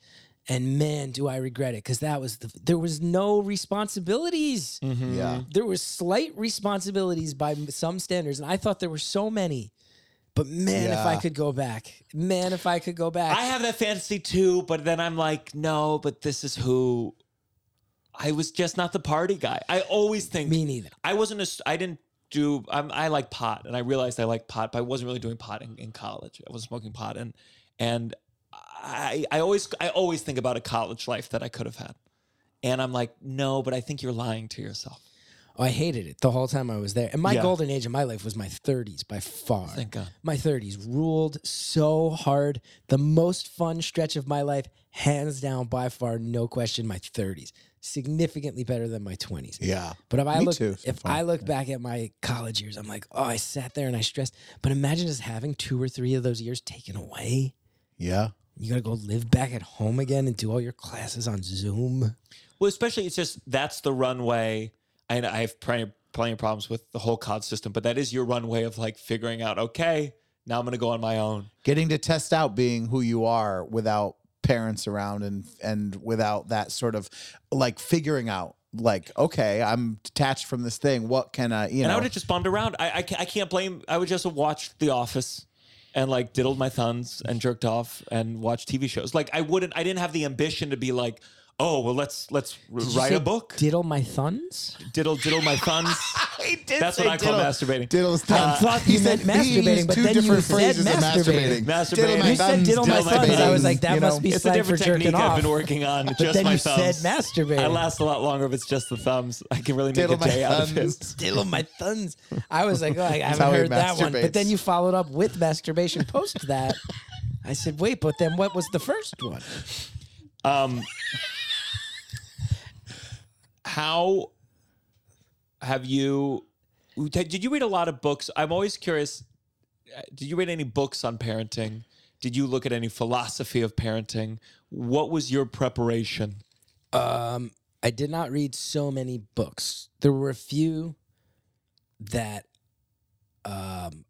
and man, do I regret it because that was the. There was no responsibilities. Mm-hmm. yeah There was slight responsibilities by some standards, and I thought there were so many. But man, if I could go back, man, if I could go back, I have that fantasy too, but then I'm like, no, but this is who I was just not the party guy. I always think me neither. I wasn't a, s- I didn't do, I'm, I like pot and I realized I like pot, but I wasn't really doing pot in, in college. I was smoking pot and, and I, I always, I always think about a college life that I could have had. And I'm like, no, but I think you're lying to yourself. Oh, I hated it the whole time I was there. And my Yeah. golden age of my life was my 30s by far. Thank God. My 30s ruled so hard. The most fun stretch of my life, hands down, by far, no question, my 30s. Significantly better than my 20s. yeah But if I Me look, too, so if far, I look back at my college years, I'm like, oh, I sat there and I stressed. But imagine just having two or three of those years taken away. yeah You gotta go live back at home again and do all your classes on Zoom. Well, especially it's just that's the runway. And I have plenty, plenty of problems with the whole COD system, but that is your runway of like figuring out, okay, now I'm going to go on my own. getting to test out being who you are without parents around and and without that sort of like figuring out like okay i'm detached from this thing what can i you know, and I would have just bummed around. I, I, can't, I can't blame. I would just have watched The Office and like diddled my thumbs and jerked off and watched TV shows. Like I wouldn't. I didn't have the ambition to be like, oh well, let's let's r- Did you write say a book. Diddle my thuns. diddle diddle my thumbs. That's what I call masturbating. diddle's I thought you meant masturbating, but two then you different said phrases of masturbating. masturbating. Masturbating. Diddle my You said thumbs, diddle my diddle my thuns. I was like, that you must know. be It's a slang for different jerking technique. I've been working on. but just then my you thumbs. said masturbate. I last a lot longer if it's just the thumbs. I can really make Diddle a my day out of thumbs. it. Diddle my thuns. I was like, oh, I haven't he heard that one. But then masturbates. you followed up with masturbation post that. I said, wait, but then what was the first one? Um, how have you? Did you read a lot of books? I'm always curious. Did you read any books on parenting? Did you look at any philosophy of parenting? What was your preparation? Um, I did not read so many books. There were a few that um,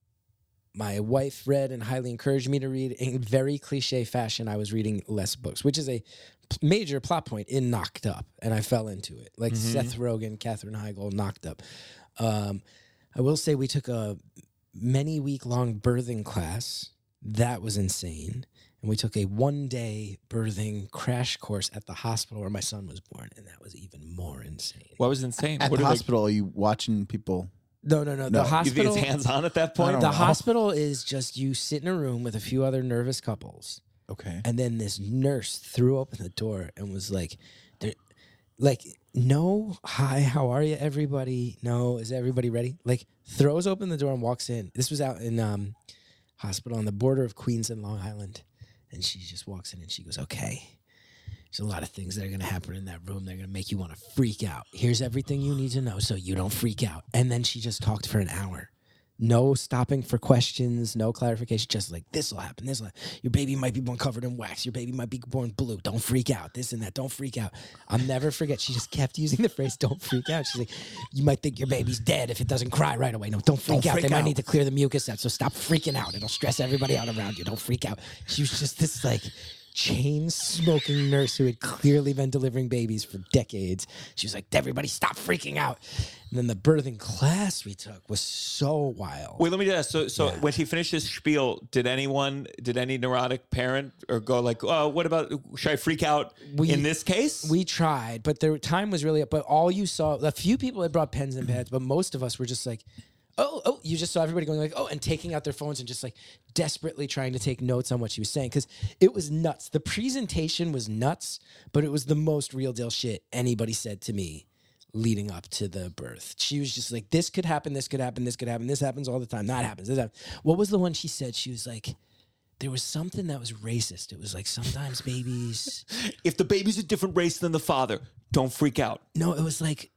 my wife read and highly encouraged me to read. In very cliche fashion, I was reading less books, which is a major plot point in Knocked Up, and I fell into it. Like Seth Rogen, Katherine Heigl, Knocked Up. Um, I will say we took a many week long birthing class. That was insane. And we took a one day birthing crash course at the hospital where my son was born, and that was even more insane. What was insane? At what the are they- hospital, are you watching people? No, no, no. No, The you you think hospital. it's hands on at that point? the know. hospital is just you sit in a room with a few other nervous couples, Okay. and then this nurse threw open the door and was like, there, like, no, hi, how are you, everybody? No, is everybody ready? Like, throws open the door and walks in. This was out in um, hospital on the border of Queens and Long Island, and she just walks in and she goes, okay. There's a lot of things that are going to happen in that room. They're going to make you want to freak out. Here's everything you need to know so you don't freak out. And then she just talked for an hour. No stopping for questions, no clarification. Just like this will happen. This will. happen. Your baby might be born covered in wax. Your baby might be born blue. Don't freak out. This and that. Don't freak out. I'll never forget. She just kept using the phrase "Don't freak out." She's like, "You might think your baby's dead if it doesn't cry right away. No, don't freak Don't out. freak they might need to clear the mucus out. So stop freaking out. It'll stress everybody out around you. Don't freak out." She was just this like chain smoking nurse who had clearly been delivering babies for decades. She was like, "Everybody, stop freaking out." And then the birthing class we took was so wild. Wait, let me just. So, so when he finished his spiel, did anyone, did any neurotic parent or go like, "Oh, what about? Should I freak out We- in this case?" We tried, but the time was really. Up. But all you saw, a few people had brought pens and pads, but most of us were just like, oh, oh, you just saw everybody going like, oh, and taking out their phones and just like desperately trying to take notes on what she was saying because it was nuts. The presentation was nuts, but it was the most real deal shit anybody said to me leading up to the birth. She was just like, this could happen, this could happen, this could happen, this happens all the time, that happens, this happens. What was the one she said? She was like, there was something that was racist. It was like sometimes babies. If the baby's a different race than the father, don't freak out. No, it was like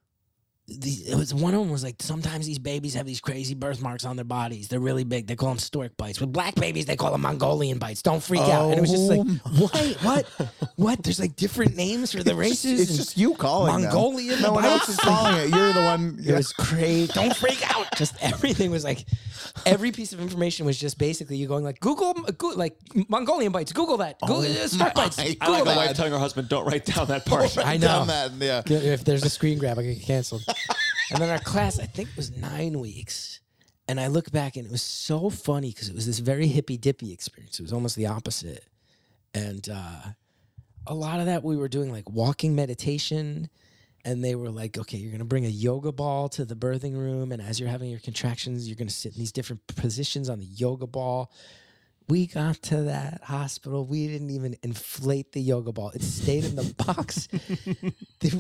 the, it was one of them was like sometimes these babies have these crazy birthmarks on their bodies. They're really big. They call them stork bites. With black babies, they call them Mongolian bites. Don't freak out. And it was just like, what, what, what? There's like different names for the races. It's and just you calling them. Mongolian No one else is calling it. You're the one. It was crazy. Don't freak out. Just everything was like, every piece of information was just basically you going like Google, Google like Mongolian bites. Google that. Google uh, stork bites. my I like Google a wife that. telling her husband, don't write down that part. I know. Done that, yeah. If there's a screen grab, I get canceled. And then our class, I think, was nine weeks. And I look back and it was so funny because it was this very hippy dippy experience. It was almost the opposite. And uh, a lot of that we were doing like walking meditation. And they were like, okay, you're going to bring a yoga ball to the birthing room. And as you're having your contractions, you're going to sit in these different positions on the yoga ball. We got to that hospital. We didn't even inflate the yoga ball. It stayed in the box.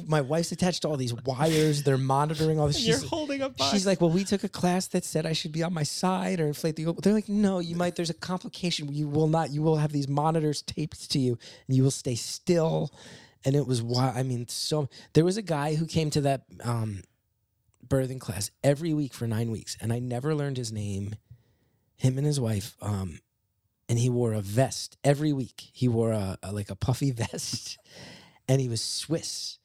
My wife's attached to all these wires. They're monitoring all this. You're She's- holding a box. She's like, well, we took a class that said I should be on my side or inflate the. Yoga." They're like, no, you might. There's a complication. You will not. You will have these monitors taped to you, and you will stay still. And it was why. I mean, so there was a guy who came to that um, birthing class every week for nine weeks, and I never learned his name. Him and his wife. Um, and he wore a vest every week. He wore a, a like a puffy vest, and he was Swiss.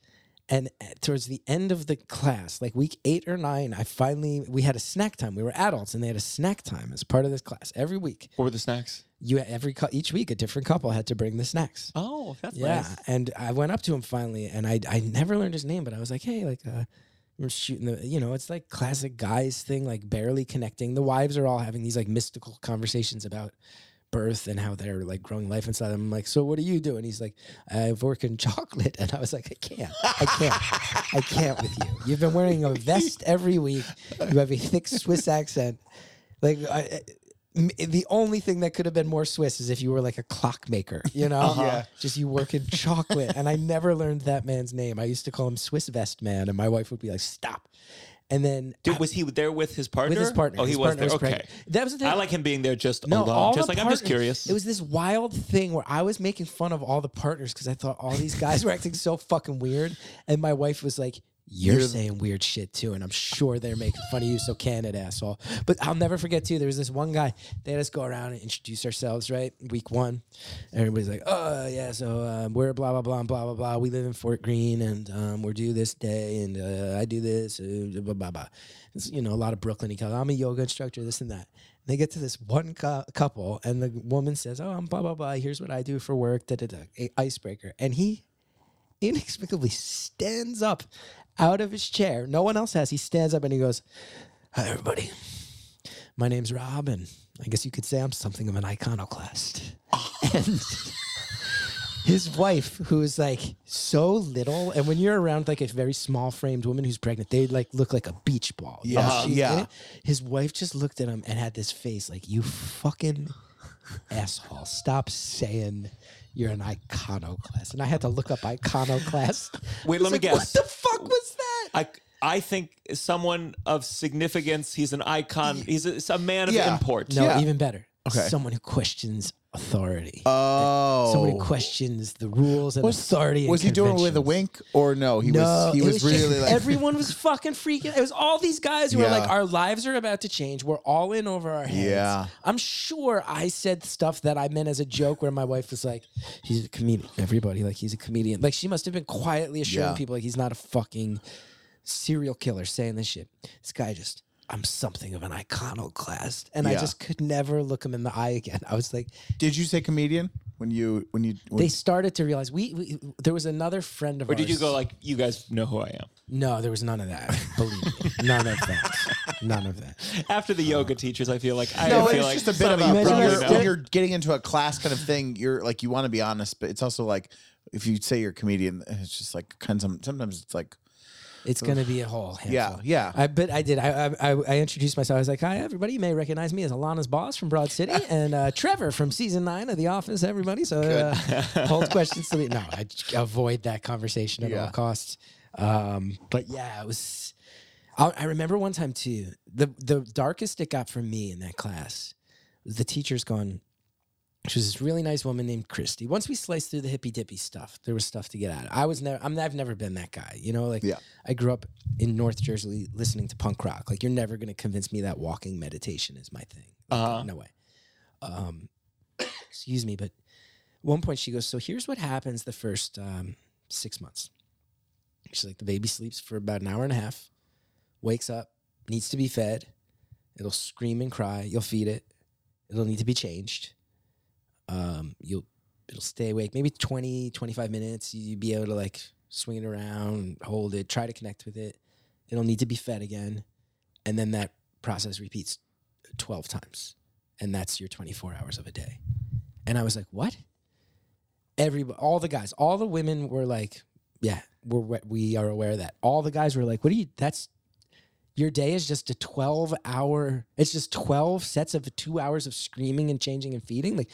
And towards the end of the class, like week eight or nine, I finally we had a snack time. We were adults, and they had a snack time as part of this class every week. What were the snacks? You every each week a different couple had to bring the snacks. Oh, that's Yeah, nice. and I went up to him finally, and I I never learned his name, but I was like, hey, like uh, we're shooting the, you know, it's like classic guys thing, like barely connecting. The wives are all having these like mystical conversations about birth and how they're like growing life inside them. I'm like, so what do you do? And he's like, I work in chocolate, and I was like, I can't, I can't, I can't with you. You've been wearing a vest every week. You have a thick Swiss accent, like. I, m- the only thing that could have been more Swiss is if you were like a clockmaker, you know? Uh-huh. Yeah. Just you work in chocolate. And I never learned that man's name. I used to call him Swiss Vest Man, and my wife would be like, stop. And then Dude, was he there with his partner? with his partner. Oh, he his was there. okay. pregnant. That was the thing. I like him being there just no, alone. Just like I'm just partners- curious. It was this wild thing where I was making fun of all the partners because I thought all these guys were acting so fucking weird, and my wife was like, "You're, saying weird shit too," and I'm sure they're making fun of you. So can it, asshole? But I'll never forget too. There was this one guy. They had us go around and introduce ourselves. Right, week one, everybody's like, "Oh yeah, so uh, we're blah blah blah blah blah blah. We live in Fort Greene, and um, we're due this day, and uh, I do this, uh, blah blah blah." It's, you know, a lot of Brooklyn. He goes, I'm a yoga instructor, this and that. And they get to this one cou- couple, and the woman says, "Oh, I'm blah blah blah. Here's what I do for work." Da da da. A- icebreaker, and he inexplicably stands up out of his chair. No one else has. He stands up and he goes, "Hi, everybody. My name's Rob, and I guess you could say I'm something of an iconoclast." and his wife, who is like so little, and when you're around like a very small framed woman who's pregnant, they like look like a beach ball. You know, Yeah, she's yeah. in it. His wife just looked at him and had this face like, "You fucking asshole! Stop saying." You're an iconoclast, and I had to look up iconoclast. Wait, let me like, guess. What the fuck was that? I I think someone of significance. He's an icon. He's a, a man of Yeah. import. No, Yeah. even better. Okay. Someone who questions authority. Oh. Someone who questions the rules and was, authority. and was he doing it with a conventions. wink or no? He no, was. He it was, just- really like. everyone was fucking freaking. It was all these guys who were Yeah. like, "Our lives are about to change. We're all in over our heads." Yeah. I'm sure I said stuff that I meant as a joke, where my wife was like, "He's a comedian." Everybody like he's a comedian. Like she must have been quietly assuring Yeah. people like he's not a fucking serial killer saying this shit. This guy just. I'm something of an iconoclast, and I Yeah. just could never look him in the eye again. I was like, Did you say comedian when you when you? When, they started to realize we, we there was another friend of mine? Or ours. did you go like, you guys know who I am? No, there was none of that. Believe me, none of that. None of that. After the yoga teachers, I feel like I no, feel it's like just a bit of a Imagine when probably you're, know. when you're getting into a class kind of thing. You're like you want to be honest, but it's also like if you say you're a comedian, it's just like kind of sometimes it's like It's gonna be a whole handful. Yeah, yeah. I, but I did. I, I I- introduced myself. I was like, "Hi, everybody. You may recognize me as Ilana's boss from Broad City, and uh, Trevor from season nine of The Office. Everybody, so uh, hold questions to the no. I avoid that conversation at all costs. Um, but yeah, it was. I, I remember one time too. The the darkest it got for me in that class was the teacher's going. She was this really nice woman named Christy. Once we sliced through the hippy dippy stuff, there was stuff to get at. I was never. I'm, I've never been that guy. You know, like Yeah. I grew up in North Jersey listening to punk rock. Like you're never going to convince me that walking meditation is my thing. Like, Uh-huh. No way. Um, excuse me, but at one point she goes, "So here's what happens the first um, six months." She's like, "The baby sleeps for about an hour and a half, wakes up, needs to be fed. It'll scream and cry. You'll feed it. It'll need to be changed. Um, you'll it'll stay awake. Maybe 20 25 minutes you'll be able to like swing it around hold it try to connect with it. It'll need to be fed again and then that process repeats 12 times and that's your 24 hours of a day. And i was like what? Every all the guys all the women were like yeah we're we are aware of that. All the guys were like what do you that's your day is just a 12 hour it's just 12 sets of two hours of screaming and changing and feeding? Like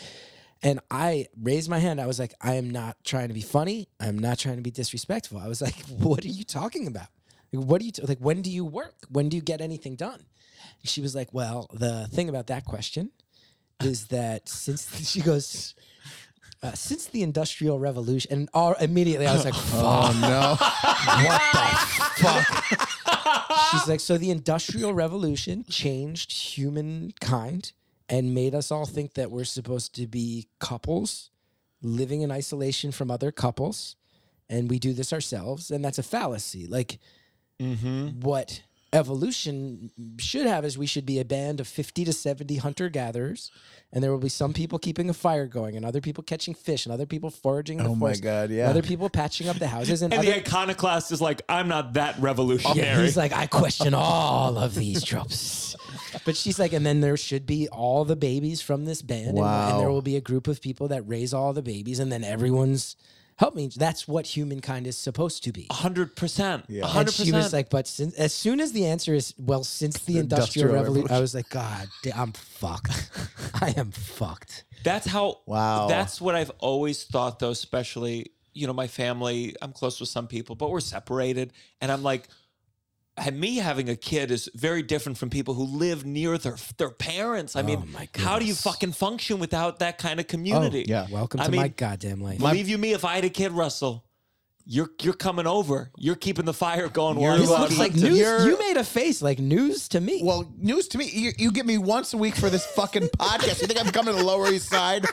and i raised my hand. I was like i am not trying to be funny. I'm not trying to be disrespectful. I was like what are you talking about? Like, what do you t- like when do you work? When do you get anything done? And she was like well the thing about that question is that since she goes uh, since the industrial revolution and all, immediately i was like Oh no. what the fuck? She's like, so the Industrial Revolution changed humankind and made us all think that we're supposed to be couples living in isolation from other couples, and we do this ourselves, and that's a fallacy. Like, mm-hmm. what evolution should have is we should be a band of 50 to 70 hunter gatherers and there will be some people keeping a fire going and other people catching fish and other people foraging in the Oh my forest, God, yeah. other people patching up the houses and, And other, the iconoclast is like, I'm not that revolutionary. yeah, he's like, I question all of these tropes. But she's like, and then there should be all the babies from this band, and- and, there will be a group of people that raise all the babies, and then everyone's help me. That's what humankind is supposed to be. hundred percent. Yeah. A And hundred she was like, but since, as soon as the answer is, well, since the Industrial industrial, revolution, I was like, God, I'm fucked. I am fucked. That's how. Wow. That's what I've always thought, though. Especially, you know, my family. I'm close with some people, but we're separated, and I'm like, and me having a kid is very different from people who live near their their parents. I oh mean, Oh my how do you fucking function without that kind of oh, community? yeah. Welcome I to my mean, goddamn life. Believe you me, if I had a kid, Russell, you're you're coming over. You're keeping the fire going. You're this looks like news. you're- You made a face like news to me. Well, news to me. You, you get me once a week for this fucking podcast. You think I'm coming to the Lower East Side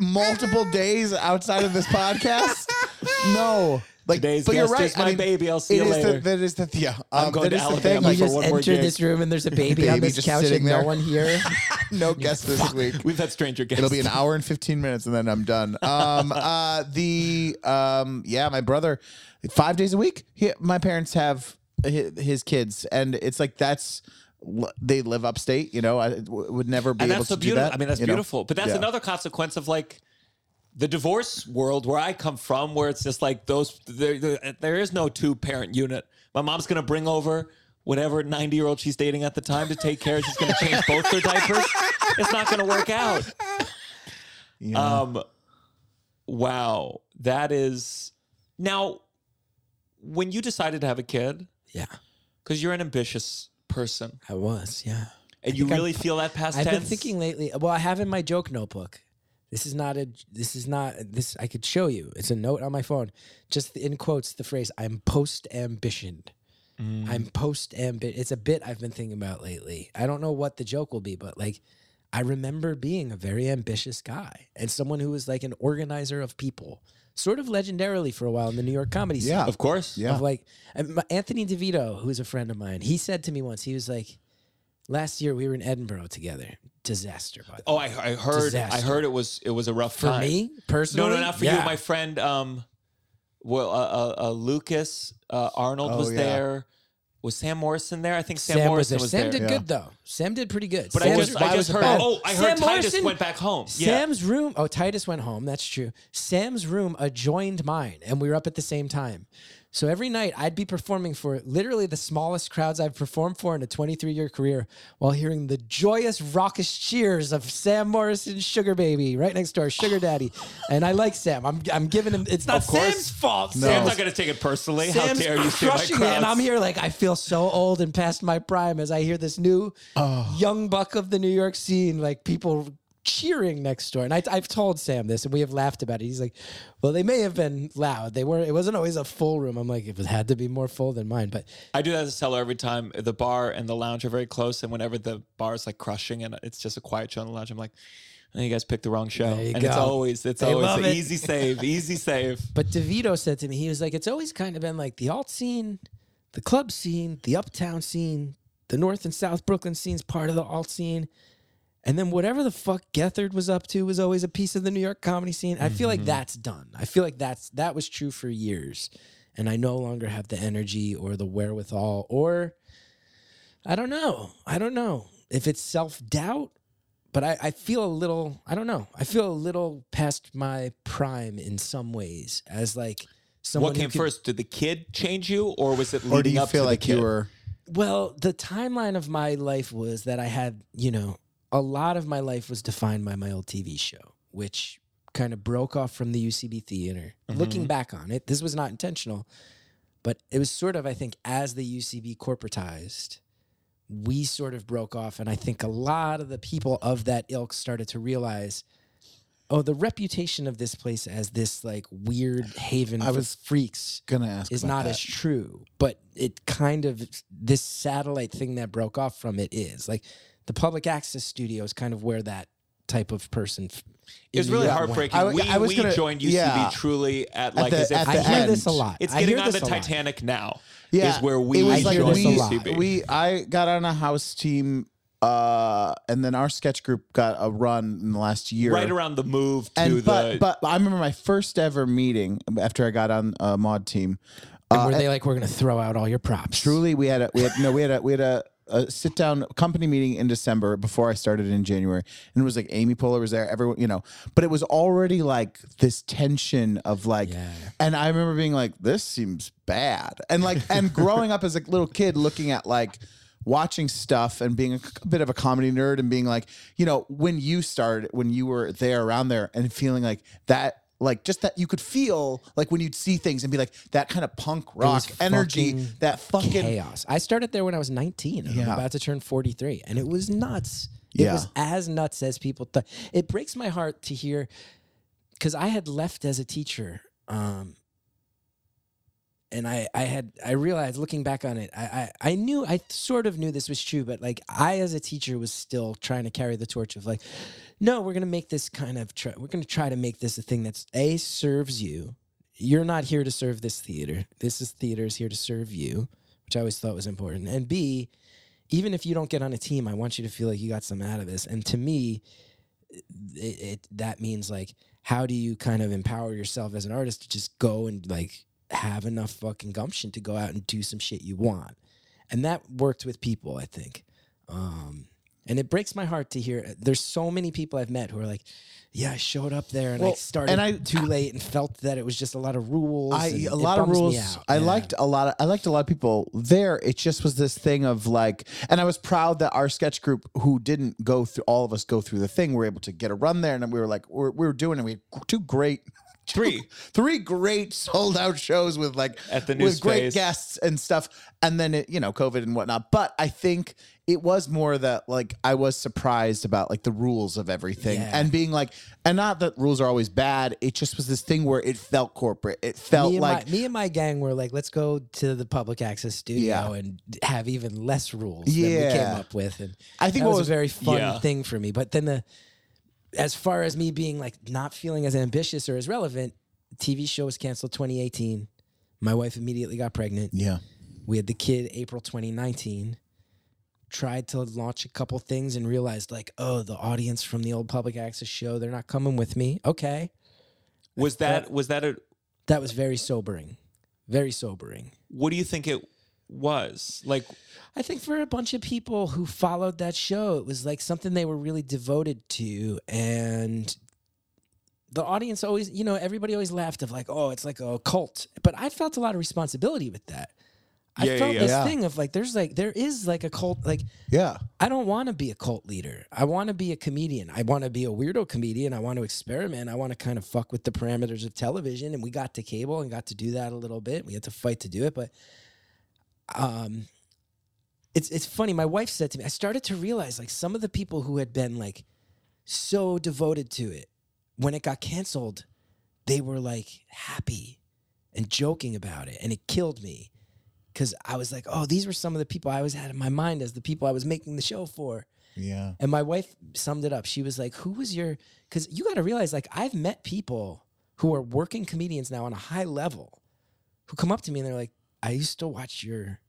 multiple days outside of this podcast? No. Like, Today's but you're guest right. is my baby. I'll see it you is the- later. that is the yeah. I'm um, going that to is the thing. Alabama you for just one more enter gig. this room and there's a baby, on Baby this just couch sitting and no one here. no guests this week. We've had stranger guests. It'll be an hour and 15 minutes and then I'm done. Um, uh, the, um, yeah, my brother, five days a week, he, my parents have his, his kids. And it's like, that's, they live upstate, you know, I w- would never be and able that's to so do beautiful. that. I mean, that's you know? beautiful. But that's Yeah. another consequence of like the divorce world where I come from, where it's just like those. There, there, there is no two parent unit. My mom's gonna bring over whatever ninety year old she's dating at the time to take care. Of. She's gonna change both their diapers. It's not gonna work out. Yeah. Um, wow, that is now. When you decided to have a kid, Yeah, because you're an ambitious person, I was. Yeah. and you think I'm- really feel that past I've tense. been thinking lately. Well, I have in my joke notebook. This is not a. This is not this. I could show you. It's a note on my phone. Just in quotes, the phrase "I'm post ambitioned." Mm. I'm post ambit. It's a bit I've been thinking about lately. I don't know what the joke will be, but like, I remember being a very ambitious guy and someone who was like an organizer of people, sort of legendarily for a while in the New York comedy scene. Yeah. of course. Yeah. Of like Anthony DeVito, who's a friend of mine, he said to me once, he was like, "Last year we were in Edinburgh together. Disaster, by the Oh, way. I, I heard. I heard it was it was a rough for time. me personally, No, no, not for yeah. you. My friend, um, well, uh, uh, uh, Lucas uh, Arnold Oh, was yeah. there. Was Sam Morrison there? I think Sam, Sam was Morrison there. was, Sam there. did Yeah. good though. Sam did pretty good. But Sam I just, why I just it heard. bad? Oh, I Sam heard Titus Morrison- went back home. Yeah. Sam's room. Oh, Titus went home. That's true. Sam's room adjoined mine, and we were up at the same time. So every night I'd be performing for literally the smallest crowds I've performed for in a 23 year career while hearing the joyous, raucous cheers of Sam Morrison's Sugar Baby right next door, Sugar Daddy. And I like Sam. I'm, I'm giving him, it's not Sam's fault. Sam's Sam's not going to take it personally. How Sam's dare you crushing it, and? I'm here like I feel so old and past my prime as I hear this new oh. young buck of the New York scene, like people cheering next door. And I, I've told Sam this, and we have laughed about it. He's like, "Well, they may have been loud. They weren't. It wasn't always a full room." I'm like, "If it had to be more full than mine." But I do that as a seller every time. The bar and the lounge are very close, and whenever the bar is like crushing and it's just a quiet show in the lounge, I'm like, oh, "You guys picked the wrong show." And it's go. always it's They always it. easy save, easy save. But DeVito said to me, he was like, it's always kind of been like the alt scene, the club scene, the uptown scene, the North and South Brooklyn scene's part of the alt scene. And then whatever the fuck Gethard was up to was always a piece of the New York comedy scene. I feel like mm-hmm. that's done. I feel like that's that was true for years. And I no longer have the energy or the wherewithal or I don't know. I don't know if it's self doubt, but I, I feel a little, I don't know. I feel a little past my prime in some ways as like someone What who came could- first? Did the kid change you, or was it leading Or do you up feel to like the kid? you were? Well, the timeline of my life was that I had, you know, a lot of my life was defined by my old TV show, which kind of broke off from the UCB theater. Mm-hmm. Looking back on it, this was not intentional, but it was sort of, I think, as the UCB corporatized, we sort of broke off. And I think a lot of the people of that ilk started to realize. Oh, the reputation of this place as this like weird haven I for was freaks Gonna ask is not that. as true, but it kind of this satellite thing that broke off from it is like the public access studio is kind of where that type of person. f- It was in really New went. heartbreaking. I w- we I was we gonna- joined UCB yeah. truly at like the- as if at I the hear this a lot. It's I getting hear on the this lot. Titanic now. Yeah, is where we it was I like hear we, a we I got on a house team, uh, and then our sketch group got a run in the last year. right around the move to and but the. but I remember my first ever meeting after I got on a Maude team. And Uh, were they like, we're going to throw out all your props? Truly, we had a we had no we had a we had a, a sit down company meeting in December before I started in January, and it was like Amy Poehler was there, everyone you know, but it was already like this tension of like, Yeah. and I remember being like, this seems bad, and like and growing up as a little kid looking at like watching stuff and being a bit of a comedy nerd and being like, you know, when you started, when you were there around there and feeling like that, like just that you could feel like when you'd see things and be like that kind of punk rock energy, fucking that fucking chaos. I started there when I was 19 and I'm Yeah. about to turn 43 and it was nuts. It Yeah. was as nuts as people thought. It breaks my heart to hear cuz I had left as a teacher um and I, I had I realized looking back on it, I, I I knew I sort of knew this was true, but like I as a teacher was still trying to carry the torch of like, no, we're gonna make this kind of try, we're gonna try to make this a thing that's a serves you. You're not here to serve this theater. This is theater is here to serve you, which I always thought was important. And B, even if you don't get on a team, I want you to feel like you got some out of this. And to me, it, it that means like how do you kind of empower yourself as an artist to just go and like have enough fucking gumption to go out and do some shit you want and that worked with people i think um and it breaks my heart to hear there's so many people i've met who are like yeah i showed up there and i started and I- too late and felt that it was just a lot of rules I a lot of rules. out. I Yeah. liked a lot of I liked a lot of people there. It just was this thing of like, and I was proud that our sketch group, who didn't go through all of us go through the thing, were able to get a run there, and we were like, we're, we were doing it. We had two great. Three. three great sold out shows with like At the new with great guests and stuff, and then it you know COVID and whatnot. But I think it was more that like I was surprised about like the rules of everything Yeah. and being like, and not that rules are always bad. It just was this thing where it felt corporate. It felt me like my, me and my gang were like, let's go to the public access studio Yeah. and have even less rules than we came up with. And I think that was, was- a very fun Yeah. thing for me. But then the, as far as me being like not feeling as ambitious or as relevant, TV show was canceled 2018. My wife immediately got pregnant. yeah. We had the kid April 2019. Tried to launch a couple things and realized like, oh, the audience from the old public access show, they're not coming with me. Okay. was that was that a? That was very sobering. Very sobering. What do you think it was like? I think for a bunch of people who followed that show, it was like something they were really devoted to. And the audience always, you know, everybody always laughed of like, oh, it's like a cult. But I felt a lot of responsibility with that. I Yeah, yeah, felt yeah. this Yeah. thing of like, there's like, there is like a cult. Like, Yeah. I don't want to be a cult leader. I want to be a comedian. I want to be a weirdo comedian. I want to experiment. I want to kind of fuck with the parameters of television. And we got to cable and got to do that a little bit. We had to fight to do it, but um, it's it's funny. My wife said to me, I started to realize like some of the people who had been like so devoted to it when it got canceled, they were like happy and joking about it, and it killed me because I was like, oh, these were some of the people I always had in my mind as the people I was making the show for. Yeah. And my wife summed it up. She was like, Who was your, because you got to realize, like, I've met people who are working comedians now on a high level who come up to me and they're like, I used to watch your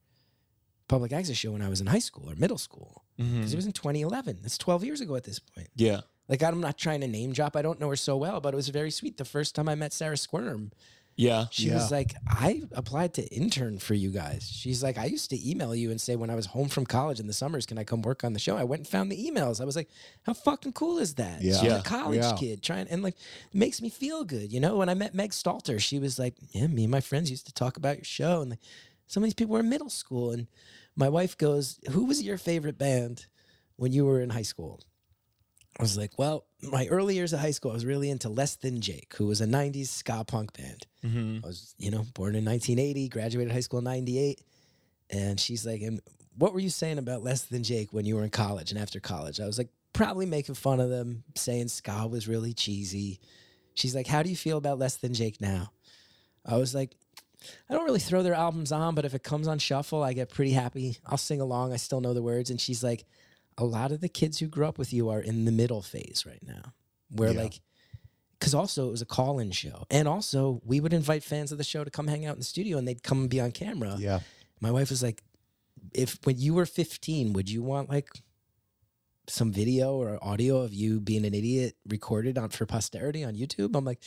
public access show when I was in high school or middle school because it mm-hmm. was in 2011. That's 12 years ago at this point. Yeah. Like, I'm not trying to name drop. I don't know her so well, but it was very sweet. The first time I met Sarah Squirm, Yeah. she Yeah. was like, I applied to intern for you guys. She's like, I used to email you and say when I was home from college in the summers, can I come work on the show? I went and found the emails. I was like, how fucking cool is that? Yeah. She's Yeah. a college Yeah. kid trying and like it makes me feel good. You know, when I met Meg Stalter, she was like, Yeah, me and my friends used to talk about your show. And like, some of these people were in middle school. And my wife goes, Who was your favorite band when you were in high school? I was like, well, my early years of high school, I was really into Less Than Jake, who was a 90s ska punk band. Mm-hmm. I was, you know, born in 1980, graduated high school in 98. And she's like, and what were you saying about Less Than Jake when you were in college and after college? I was like, probably making fun of them, saying ska was really cheesy. She's like, how do you feel about Less Than Jake now? I was like, I don't really throw their albums on, but if it comes on shuffle, I get pretty happy. I'll sing along. I still know the words. And she's like, a lot of the kids who grew up with you are in the middle phase right now, where Yeah. like, because also it was a call-in show, and also we would invite fans of the show to come hang out in the studio, and they'd come and be on camera. Yeah. My wife was like, "If when you were 15, would you want like some video or audio of you being an idiot recorded on for posterity on YouTube?" I'm like,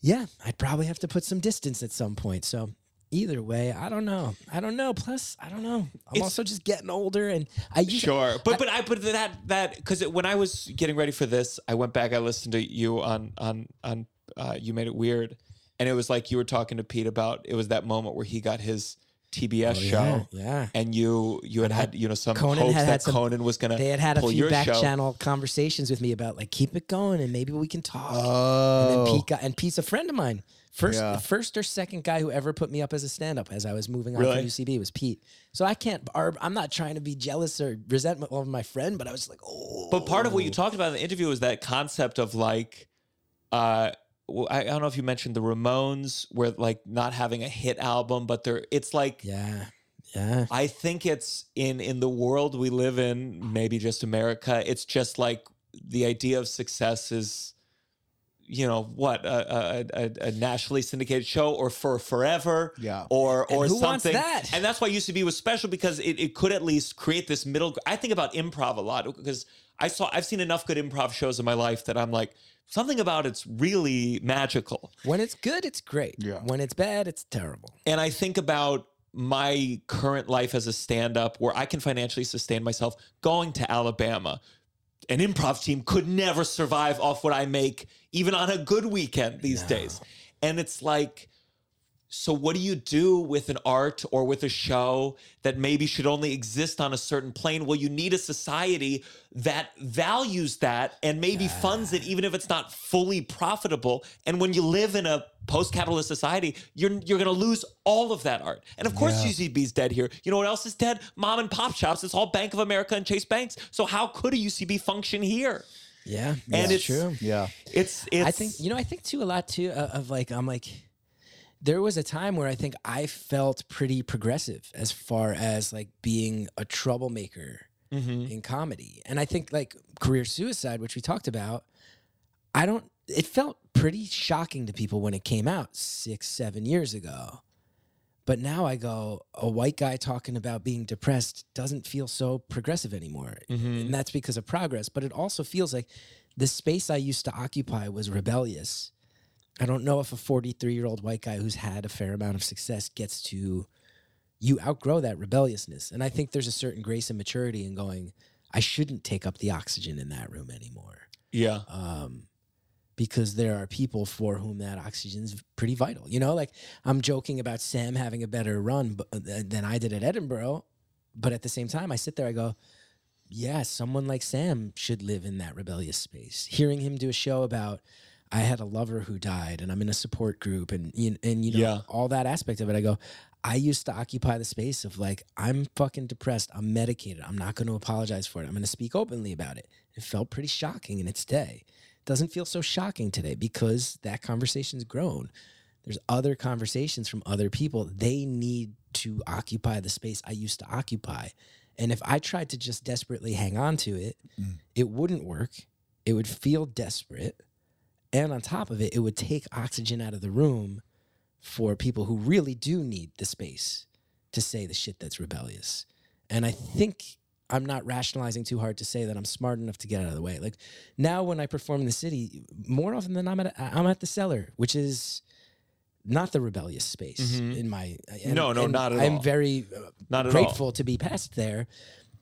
"Yeah, I'd probably have to put some distance at some point." So either way, I don't know. I don't know. Plus, I don't know. I'm It's- also just getting older, and I used Sure, but but I but that that because when I was getting ready for this, I went back. I listened to you on on on. Uh, you made it weird, and it was like you were talking to Pete about. It was that moment where he got his TBS Oh, show, yeah, yeah. and you you had had you know some Conan hopes had that had some- Conan was gonna They had had a few back show. channel conversations with me about like keep it going and maybe we can talk. and Oh. then Pete got, and Pete's a friend of mine. First, Yeah. first or second guy who ever put me up as a stand-up as I was moving on Really? from UCB was Pete. So I can't. I'm not trying to be jealous or resentful of my friend, but I was like, oh. But part of what you talked about in the interview was that concept of like, uh, I, I don't know if you mentioned the Ramones, where like not having a hit album, but they're it's like yeah, yeah. I think it's in in the world we live in, maybe just America. It's just like the idea of success is, you know, what a, a, a, a nationally syndicated show or for forever, Yeah. or And or who wants something. that? And that's why UCB was special because it, it could at least create this middle. I think about improv a lot because I saw I've seen enough good improv shows in my life that I'm like something about it's really magical. When it's good, it's great. Yeah. When it's bad, it's terrible. And I think about my current life as a stand up where I can financially sustain myself going to Alabama. An improv team could never survive off what I make, even on a good weekend these days. And it's like, so what do you do with an art or with a show that maybe should only exist on a certain plane? Well, you need a society that values that and maybe funds it, even if it's not fully profitable. And when you live in a post-capitalist society, you're you're gonna lose all of that art. And of course, UCB's dead here. You know what else is dead? Mom and pop shops. It's all Bank of America and Chase Banks. So how could a UCB function here? Yeah, And it's it's- true. Yeah. It's it's. I think you know. I think too a lot too uh, of like I'm like. There was a time where I think I felt pretty progressive as far as like being a troublemaker Mhm. in comedy, and I think like career suicide, which we talked about. I don't. It felt pretty shocking to people when it came out six, seven years ago. But now I go, a white guy talking about being depressed doesn't feel so progressive anymore. And that's because of progress. But it also feels like the space I used to occupy was rebellious. I don't know if a 43 year old white guy who's had a fair amount of success gets to, you outgrow that rebelliousness. And I think there's a certain grace and maturity in going, I shouldn't take up the oxygen in that room anymore. yeah. Um, because there are people for whom that oxygen is pretty vital. You know, like I'm joking about Sam having a better run uh, than I did at Edinburgh, but at the same time, I sit there, I go, yeah, someone like Sam should live in that rebellious space. Hearing him do a show about I had a lover who died and I'm in a support group and you and you know Yeah. all that aspect of it, I go, I used to occupy the space of like I'm fucking depressed, I'm medicated, I'm not going to apologize for it. I'm going to speak openly about it. It felt pretty shocking in its day. Doesn't feel so shocking today because that conversation's grown. There's other conversations from other people. They need to occupy the space I used to occupy. And if I tried to just desperately hang on to it, mm. it wouldn't work. It would feel desperate. And on top of it, it would take oxygen out of the room for people who really do need the space to say the shit that's rebellious. And I think I'm not rationalizing too hard to say that I'm smart enough to get out of the way. Like now, when I perform in the city, more often than I'm at, I'm at the cellar, which is not the rebellious space in my. and- No, no, not at I'm all. very uh, Not all. grateful to be passed there.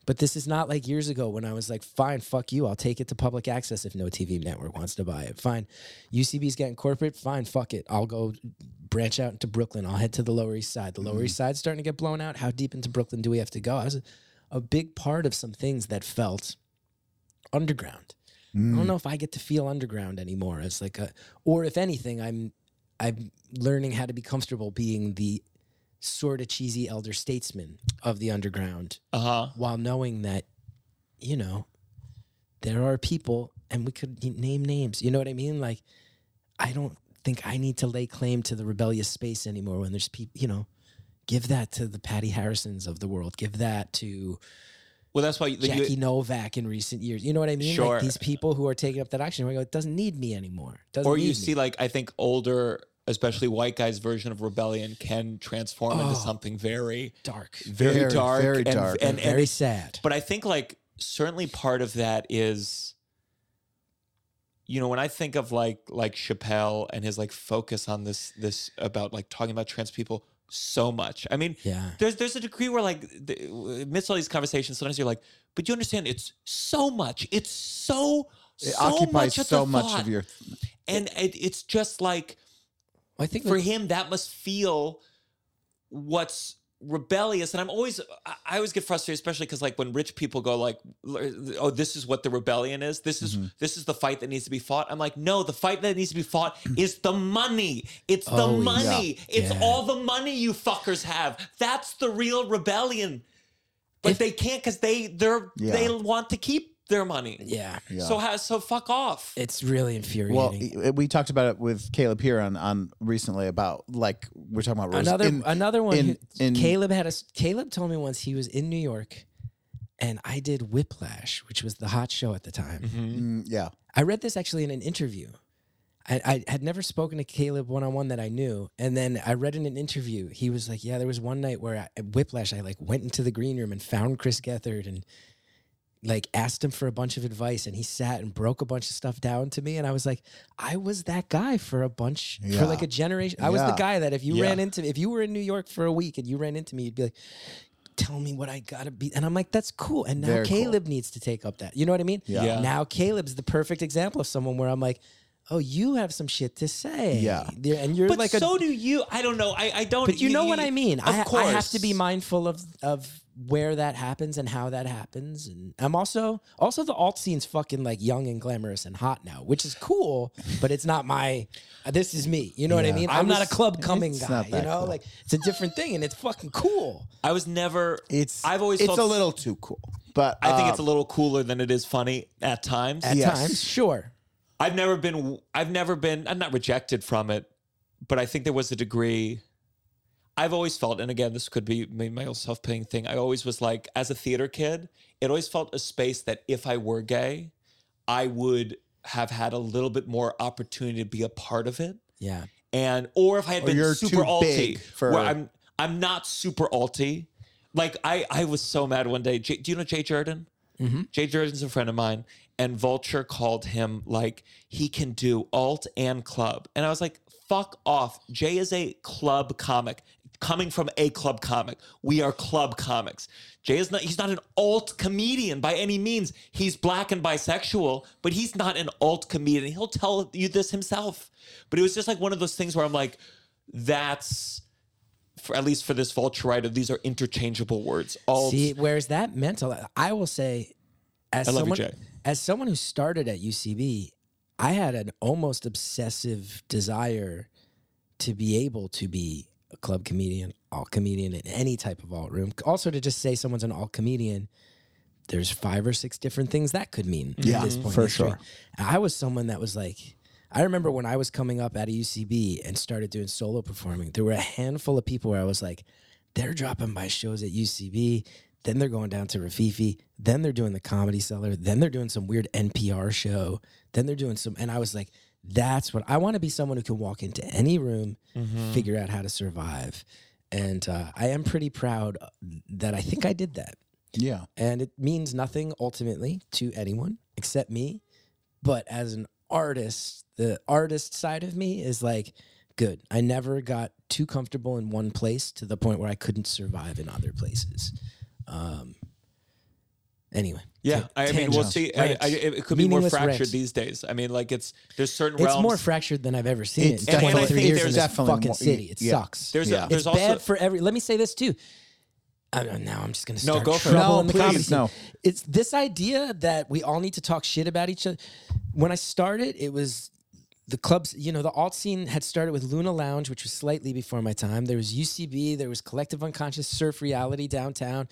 But this is not like years ago when I was like, fine, fuck you. I'll take it to public access if no TV network wants to buy it. Fine. UCB's getting corporate. Fine, fuck it. I'll go branch out into Brooklyn. I'll head to the Lower East Side. The Lower East Side's starting to get blown out. How deep into Brooklyn do we have to go? I was a, big part of some things that felt underground. I don't know if I get to feel underground anymore. It's like a, or if anything, I'm, I'm learning how to be comfortable being the sort of cheesy elder statesman of the underground Uh huh. while knowing that, you know, there are people and we could name names. You know what I mean? Like, I don't think I need to lay claim to the rebellious space anymore when there's people, you know, give that to the Patti Harrisons of the world. Give that to Well, that's why you, you- Jackie Novak in recent years. You know what I mean? Sure. Like these people who are taking up that action, we go, it doesn't need me anymore. Doesn't or you see me. like I think older, especially white guys' version of rebellion can transform Oh. into something very, dark, very, Very, dark, very and, dark. and, and very it's- sad. But I think like certainly part of that is, you know, when I think of like like Chappelle and his like focus on this this about like talking about trans people so much. I mean, Yeah. there's there's a degree where like the, amidst all these conversations, sometimes you're like, but you understand it's so much. It's so It so occupies much so the much thought. of your. and it, it's just like I think for him that must feel what's rebellious and i'm always i always get frustrated especially because like when rich people go like oh this is what the rebellion is. This is Mm-hmm. this is the fight that needs to be fought. I'm like no the fight that needs to be fought is the money. It's the Oh, yeah. money. It's Yeah. all the money you fuckers have. That's the real rebellion. But If- they can't because they they're they want to keep their money yeah, so how so fuck off it's really infuriating. Well, we talked about it with Caleb here on, on recently about like we're talking about Rose. another in- another one. in- who, in- Caleb had a Caleb told me once he was in New York, and I did Whiplash, which was the hot show at the time. Mm, yeah. I read this actually in an interview. I, I had never spoken to Caleb one on one that I knew, and then I read in an interview. He was like, "Yeah, there was one night where I, at Whiplash, I like went into the green room and found Chris Gethard and like asked him for a bunch of advice, and he sat and broke a bunch of stuff down to me, and I was like, I was that guy for a bunch Yeah. for like a generation. I was the guy that if you Yeah. ran into me if you were in New York for a week and you ran into me, you'd be like." Tell me what I gotta be, and I'm like, "That's cool." And now Very cool. Caleb needs to take up that. You know what I mean? Yeah. Yeah. Now Caleb's the perfect example of someone where I'm like, oh, you have some shit to say. Yeah. There- and you're but like so a. do you i don't know i, I don't But you know what I mean. of I, course I have to be mindful of of where that happens and how that happens. And I'm also also the alt scene's fucking like young and glamorous and hot now, which is cool. but it's not my. uh, This is me. You know what I mean? I I'm not a club coming guy. You know, cool. like it's a different thing, and it's fucking cool. I was never. It's I've always it's a little too cool, but I think it's a little cooler than it is funny at times. At Yes. times, sure. I've never been. I've never been. I'm not rejected from it, but I think there was a degree. I've always felt, and again, this could be my own self-pitying thing. I always was like, as a theater kid, it always felt a space that if I were gay, I would have had a little bit more opportunity to be a part of it. Yeah. and or if I had Or been super alty, for- where I'm I'm not super alty. Like I I was so mad one day. Jay, do you know Jay Jordan? Mm-hmm. Jay Jordan's a friend of mine, and Vulture called him like he can do alt and club, and I was like, fuck off. Jay is a club comic. coming from a club comic. We are club comics. Jay is not he's not an alt comedian by any means. He's black and bisexual, but he's not an alt comedian. He'll tell you this himself. But it was just like one of those things where I'm like, that's for at least for this vulture writer, these are interchangeable words. Alt See, whereas that mental, I will say, as I love you, Jay. As someone who started at UCB, I had an almost obsessive desire to be able to be a club comedian, alt comedian in any type of alt room. Also, to just say someone's an alt comedian, there's five or six different things that could mean. Yeah, at this point for sure. I was someone that was like, I remember when I was coming up out of UCB and started doing solo performing, there were a handful of people where I was like, they're dropping by shows at UCB, then they're going down to Rififi, then they're doing the comedy cellar, then they're doing some weird NPR show, then they're doing some, and I was like, that's what I want to be someone who can walk into any room, figure out how to survive. And uh, I am pretty proud that I think I did that Yeah. and it means nothing ultimately to anyone except me. But as an artist, the artist side of me is like, good. I never got too comfortable in one place to the point where I couldn't survive in other places. Um, anyway, Yeah, ta- I mean, we'll see. I. I, it could be more fractured rants. these days. I mean, like it's there's certain It's realms. more fractured than I've ever seen It's it. In definitely- 23 I think years in there's this fucking more- city. It yeah. sucks. There's Yeah. a, there's it's also bad for every. Let me say this too. I don't know. I'm just gonna No, go for it. trouble No, in the please, comedy scene. no. It's this idea that we all need to talk shit about each other. When I started, it was the clubs. You know, the alt scene had started with Luna Lounge, which was slightly before my time. There was UCB. There was Collective Unconscious Surf Reality downtown.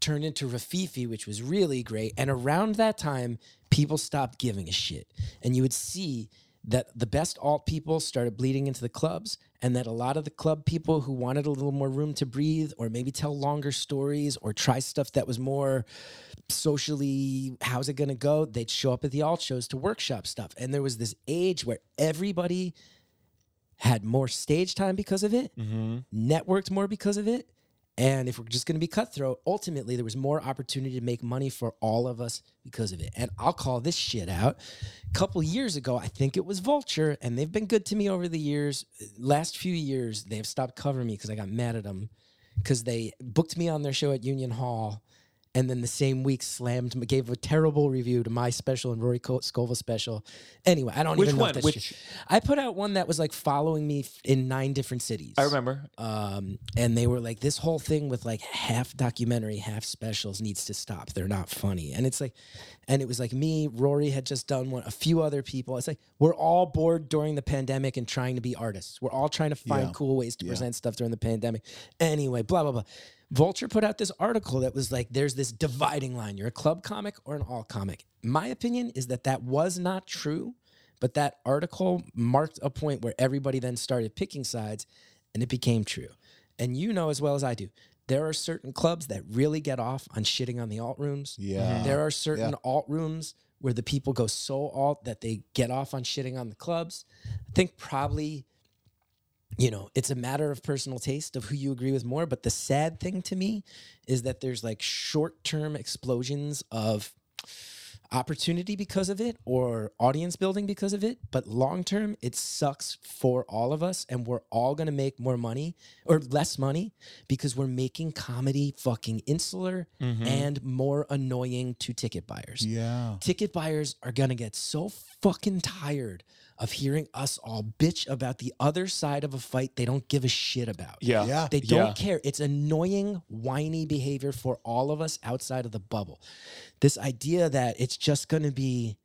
Turned into Rififi, which was really great. And around that time, people stopped giving a shit. And you would see that the best alt people started bleeding into the clubs, and that a lot of the club people who wanted a little more room to breathe, or maybe tell longer stories, or try stuff that was more socially, how's it gonna go? They'd show up at the alt shows to workshop stuff. And there was this age where everybody had more stage time because of it, mm-hmm. networked more because of it. And if we're just going to be cutthroat, ultimately there was more opportunity to make money for all of us because of it. And I'll call this shit out. A couple years ago, I think it was Vulture, and they've been good to me over the years. Last few years, they've stopped covering me because I got mad at them because they booked me on their show at Union Hall. And then the same week slammed, gave a terrible review to my special and Rory Co- Scovel special. Anyway, I don't Which even know one? Which- true. I put out one that was like following me in nine different cities. I remember. Um, and they were like, this whole thing with like half documentary, half specials needs to stop. They're not funny. And it's like, and it was like me, Rory had just done one, a few other people. It's like, we're all bored during the pandemic and trying to be artists. We're all trying to find Yeah. cool ways to present stuff during the pandemic. Anyway, blah, blah, blah. Vulture put out this article that was like, there's this dividing line. You're a club comic or an all comic. My opinion is that that was not true, but that article marked a point where everybody then started picking sides and it became true. And you know as well as I do, there are certain clubs that really get off on shitting on the alt rooms. Yeah. Mm-hmm. There are certain Yeah. alt rooms where the people go so alt that they get off on shitting on the clubs. I think probably you know, it's a matter of personal taste of who you agree with more. But the sad thing to me is that there's like short term explosions of opportunity because of it or audience building because of it. But long term, it sucks for all of us. And we're all going to make more money or less money because we're making comedy fucking insular mm-hmm. and more annoying to ticket buyers Yeah. ticket buyers are going to get so fucking tired of hearing us all bitch about the other side of a fight they don't give a shit about. Yeah. Yeah. They don't Yeah. care. It's annoying, whiny behavior for all of us outside of the bubble. This idea that it's just going to be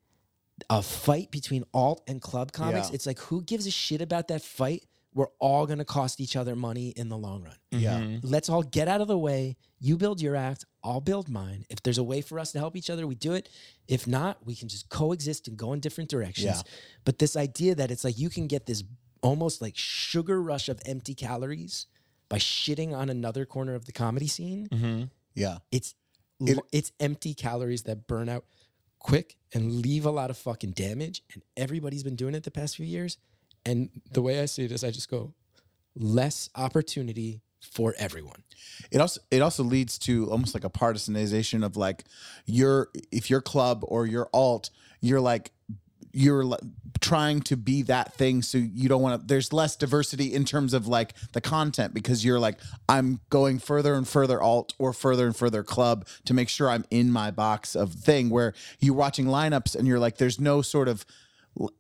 a fight between alt and club comics, Yeah. it's like, who gives a shit about that fight? We're all going to cost each other money in the long run Yeah. Mm-hmm. let's all get out of the way. You build your act, I'll build mine. If there's a way for us to help each other, we do it. If not, we can just coexist and go in different directions. Yeah. But this idea that it's like you can get this almost like sugar rush of empty calories by shitting on another corner of the comedy scene, mm-hmm. Yeah. it's It- it's empty calories that burn out quick and leave a lot of fucking damage. And everybody's been doing it the past few years. And the way I see it is I just go less opportunity for everyone. It also it also leads to almost like a partisanization of like your if your club or your alt, you're like you're trying to be that thing so you don't want to there's less diversity in terms of like the content because you're like i'm going further and further alt or further and further club to make sure i'm in my box of thing where you're watching lineups and you're like there's no sort of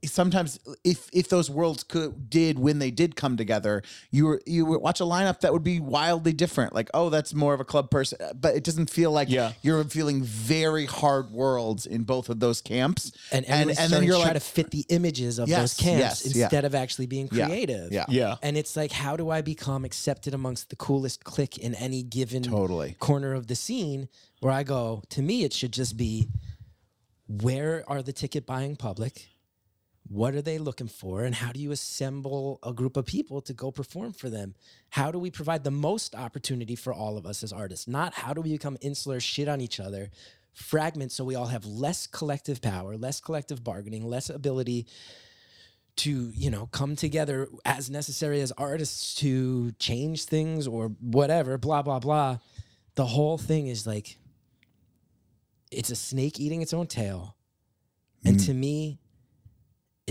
sometimes if if those worlds could did when they did come together you were you would watch a lineup that would be wildly different like oh that's more of a club person but it doesn't feel like Yeah. you're feeling very hard worlds in both of those camps and and, and then you're to try like to fit the images of Yes, those camps yes, yeah. instead of actually being Yeah, creative. yeah. Yeah. And it's like, how do I become accepted amongst the coolest clique in any given Totally. corner of the scene? Where I go, to me, it should just be where are the ticket buying public? What are they looking for? And how do you assemble a group of people to go perform for them? How do we provide the most opportunity for all of us as artists? Not how do we become insular, shit on each other, fragment so we all have less collective power, less collective bargaining, less ability to you know come together as necessary as artists to change things or whatever blah blah blah the whole thing is like it's a snake eating its own tail and mm. to me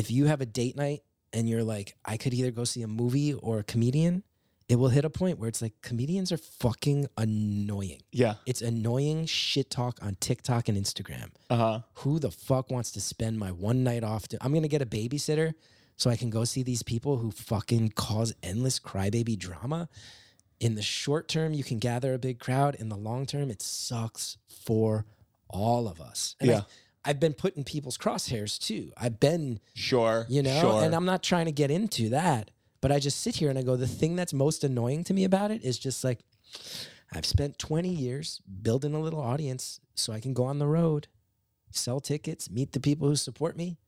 if you have a date night and you're like i could either go see a movie or a comedian it will hit a point where it's like comedians are fucking annoying Yeah. it's annoying shit talk on tiktok and instagram Uh huh. who the fuck wants to spend my one night off? To, I'm gonna get a babysitter so I can go see these people who fucking cause endless crybaby drama. In the short term, you can gather a big crowd. In the long term, it sucks for all of us. And Yeah. I, I've been put in people's crosshairs too. I've been, Sure. you know, Sure. and I'm not trying to get into that, but I just sit here and I go, the thing that's most annoying to me about it is just like, I've spent 20 years building a little audience so I can go on the road, sell tickets, meet the people who support me.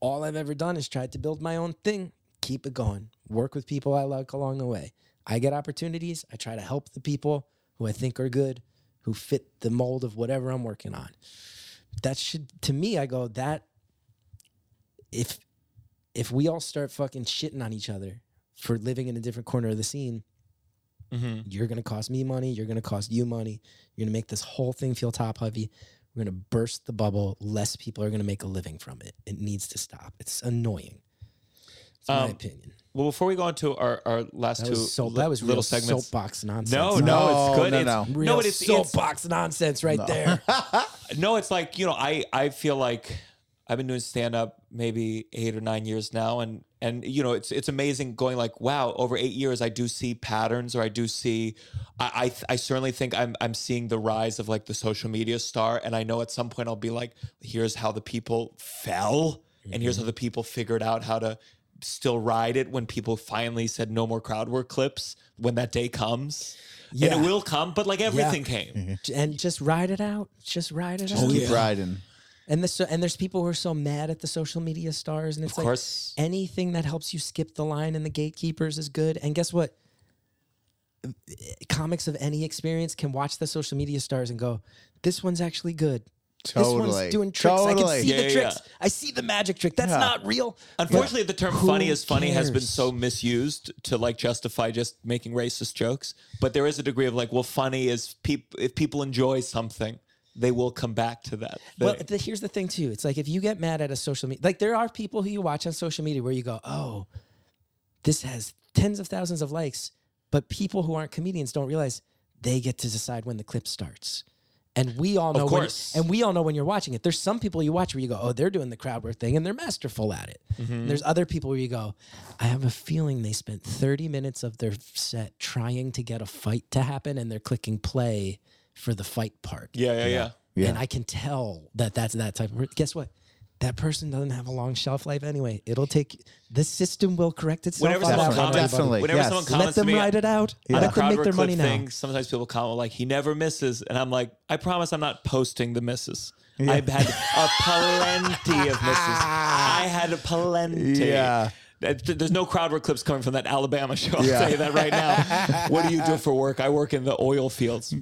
All I've ever done is tried to build my own thing, keep it going, work with people I like along the way. I get opportunities. I try to help the people who I think are good, who fit the mold of whatever I'm working on. That should, to me, I go, that if if we all start fucking shitting on each other for living in a different corner of the scene, Mhm. you're gonna cost me money. You're gonna cost you money. You're gonna make this whole thing feel top heavy. We're gonna burst the bubble. Less people are gonna make a living from it. It needs to stop. It's annoying. It's my Um, opinion. Well, before we go into our, our last That two was, so, li- that was little real segments. soapbox nonsense. No, no, No, it's good. no, it's, no. real but it's, it's soapbox nonsense right there. no, it's like you know, I I feel like I've been doing stand up maybe eight or nine years now, and and you know, it's it's amazing going like, wow, over eight years, I do see patterns, or I do see, I I, I certainly think I'm I'm seeing the rise of like the social media star, and I know at some point I'll be like, here's how the people fell, and here's how the people figured out how to still ride it when people finally said no more crowd work clips when that day comes. And Yeah. it will come, but like everything came. Mm-hmm. and just ride it out. Just ride it out. Oh, keep riding And this, and there's people who are so mad at the social media stars, and it's Of like course. anything that helps you skip the line and the gatekeepers is good. And guess what? Comics of any experience can watch the social media stars and go, "This one's actually good. This Totally. one's doing tricks. I Totally. can see Yeah, the tricks. yeah. I see the magic trick. That's Yeah. not real." Unfortunately, the term who funny is funny has been so misused to like justify just making racist jokes. But there is a degree of like, well, funny is peop- if people enjoy something, they will come back to that. Well, the, here's the thing too. It's like if you get mad at a social media, like there are people who you watch on social media where you go, "Oh, this has tens of thousands of likes," but people who aren't comedians don't realize they get to decide when the clip starts. And we all know, when, course. and we all know when you're watching it. There's some people you watch where you go, "Oh, they're doing the crowd work thing, and they're masterful at it." Mm-hmm. And there's other people where you go, "I have a feeling they spent 30 minutes of their set trying to get a fight to happen, and they're clicking play for the fight part." yeah, yeah, yeah. Yeah. And I can tell that that's that type of. Guess what? That person doesn't have a long shelf life anyway. It'll take. The system will correct itself. Whenever someone that comments. Definitely. whenever yes. someone Let comments to them me ride it out. on Let them make their money thing, now. sometimes people comment like he never misses, and I'm like, I promise I'm not posting the misses. I've had a plenty of misses. I had a plenty. Yeah. There's no crowd work clips coming from that Alabama show. I'll Yeah. tell you that right now. what do you do for work? I work in the oil fields.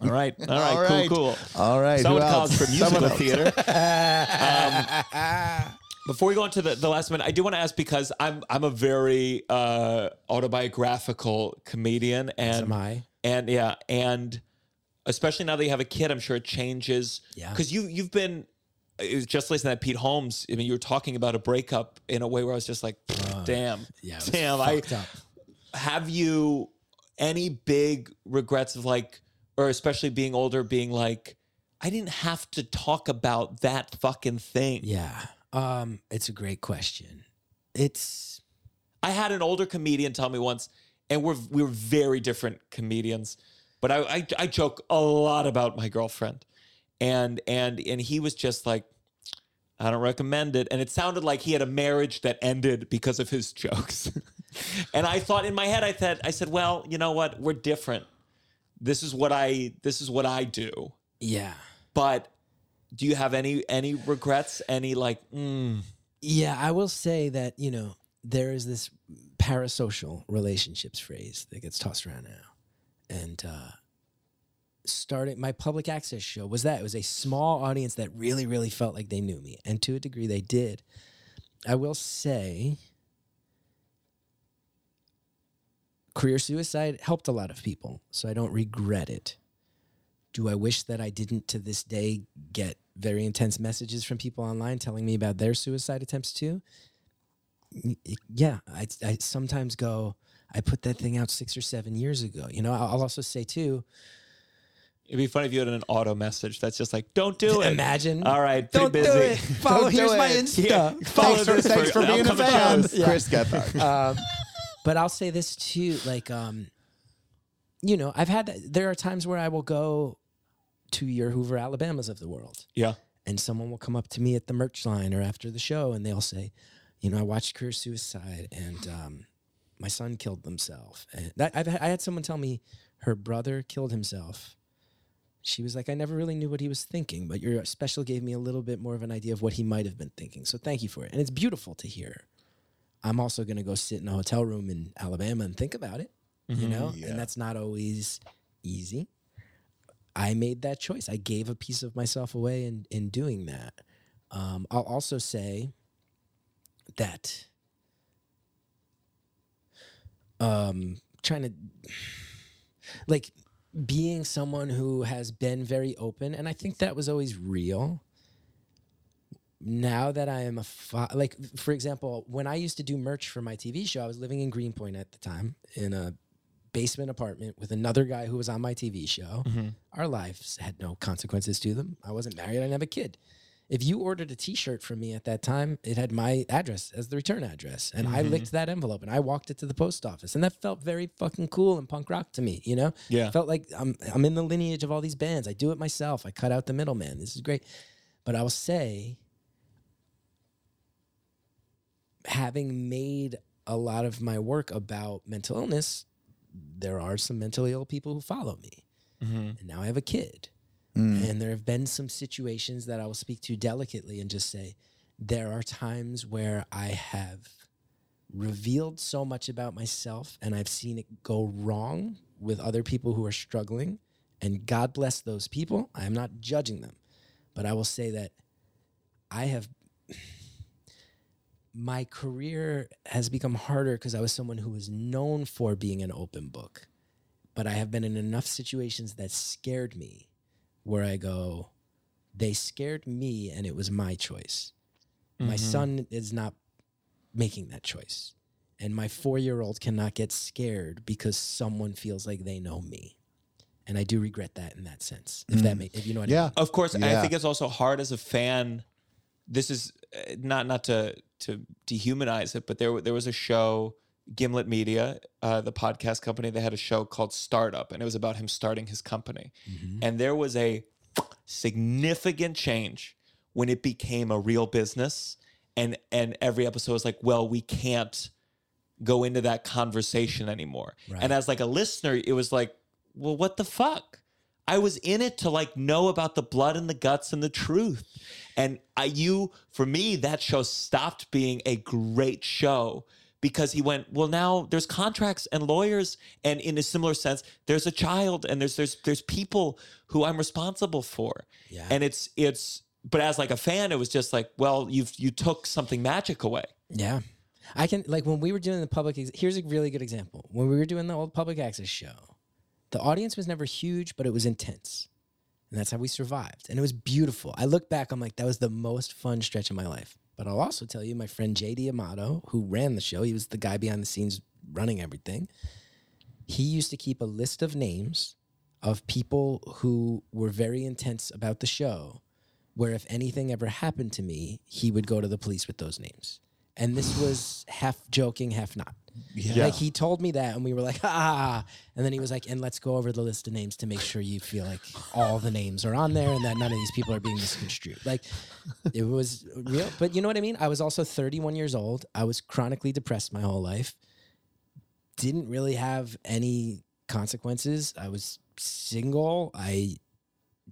All right. All right. All right. Cool. Cool. all right So I who went to else? college for musical theater. Um, before we go into the, the last minute, I do want to ask because I'm I'm a very uh, autobiographical comedian, and am I. and yeah, and especially now that you have a kid, I'm sure it changes. Yeah. because you you've been it was just listening to that Pete Holmes. I mean, you were talking about a breakup in a way where I was just like, damn, Yeah, damn. I up. have you any big regrets of like, or especially being older, being like, I didn't have to talk about that fucking thing. Yeah. Um, it's a great question. It's I had an older comedian tell me once, and we're we were very different comedians, but I, I I joke a lot about my girlfriend, and and and he was just like, I don't recommend it, and it sounded like he had a marriage that ended because of his jokes, and I thought in my head I said I said, well, you know what, we're different. This is what I this is what I do, yeah. but. Do you have any any regrets? Any like, mm, Yeah, I will say that, you know, there is this parasocial relationships phrase that gets tossed around now. And uh starting my public access show was that it was a small audience that really really felt like they knew me and to a degree they did. I will say career suicide helped a lot of people, so I don't regret it. Do I wish that I didn't to this day get very intense messages from people online telling me about their suicide attempts too? Yeah, I, I sometimes go, I put that thing out six or seven years ago. You know, I'll also say too, it'd be funny if you had an auto message that's just like, don't do it. imagine. All right, pretty don't busy. do it. Follow, Don't do here's my it. Insta. Yeah. Follow Thanks for, this thanks for being a upcoming fan, shows. Yeah. Chris Gethard. um, but I'll say this too, like, um, you know, I've had there are times where I will go to your Hoover, Alabamas of the world, Yeah. and someone will come up to me at the merch line or after the show, and they'll say, you know, I watched Career Suicide, and um, my son killed himself, and that I've, had- I had someone tell me her brother killed himself. She was like, I never really knew what he was thinking, but your special gave me a little bit more of an idea of what he might have been thinking. So thank you for it. And it's beautiful to hear. I'm also going to go sit in a hotel room in Alabama and think about it, you know? Yeah. And that's not always easy. I made that choice. I gave a piece of myself away in, in doing that. Um, I'll also say that um, trying to, like, being someone who has been very open, and I think that was always real now that I am a fa- like for example, when I used to do merch for my TV show, I was living in Greenpoint at the time in a basement apartment with another guy who was on my TV show. Mm-hmm. Our lives had no consequences to them. I wasn't married, I didn't have a kid. If you ordered a t-shirt from me at that time, it had my address as the return address. And I mm-hmm. licked that envelope and I walked it to the post office. And that felt very fucking cool and punk rock to me, you know? Yeah. Felt like I'm I'm in the lineage of all these bands. I do it myself. I cut out the middleman. This is great. But I will say having made a lot of my work about mental illness, there are some mentally ill people who follow me. Mm-hmm. And now I have a kid. Mm. And there have been some situations that I will speak to delicately and just say, there are times where I have revealed so much about myself and I've seen it go wrong with other people who are struggling. And God bless those people. I am not judging them. But I will say that I have my career has become harder because I was someone who was known for being an open book. But I have been in enough situations that scared me where I go, they scared me and it was my choice. My son is not making that choice. And my four year old cannot get scared because someone feels like they know me. And I do regret that in that sense. If that make, if you know what I mean. Yeah. Of course, I think it's also hard as a fan. This is uh, not not to to dehumanize it, but there there was a show, Gimlet Media, uh, the podcast company. They had a show called Startup, and it was about him starting his company. And there was a significant change when it became a real business, and and every episode was like, well, we can't go into that conversation anymore. And as like a listener, it was like, well, what the fuck? I was in it to like know about the blood and the guts and the truth. And I you for me that show stopped being a great show because he went, well now there's contracts and lawyers and in a similar sense there's a child and there's there's there's people who I'm responsible for. Yeah. And it's it's but as like a fan it was just like, well, you've you took something magic away. Yeah. I can like when we were doing the public ex- here's a really good example. When we were doing the old public access show, the audience was never huge, but it was intense. And that's how we survived. And it was beautiful. I look back, I'm like, that was the most fun stretch of my life. But I'll also tell you, my friend JD Amato, who ran the show, he was the guy behind the scenes running everything. He used to keep a list of names of people who were very intense about the show, where if anything ever happened to me, he would go to the police with those names. And this was half joking, half not. Yeah. Like he told me that, and we were like, ah. And then he was like, and let's go over the list of names to make sure you feel like all the names are on there and that none of these people are being misconstrued. Like it was real. But you know what I mean? I was also 31 years old. I was chronically depressed my whole life. Didn't really have any consequences. I was single. I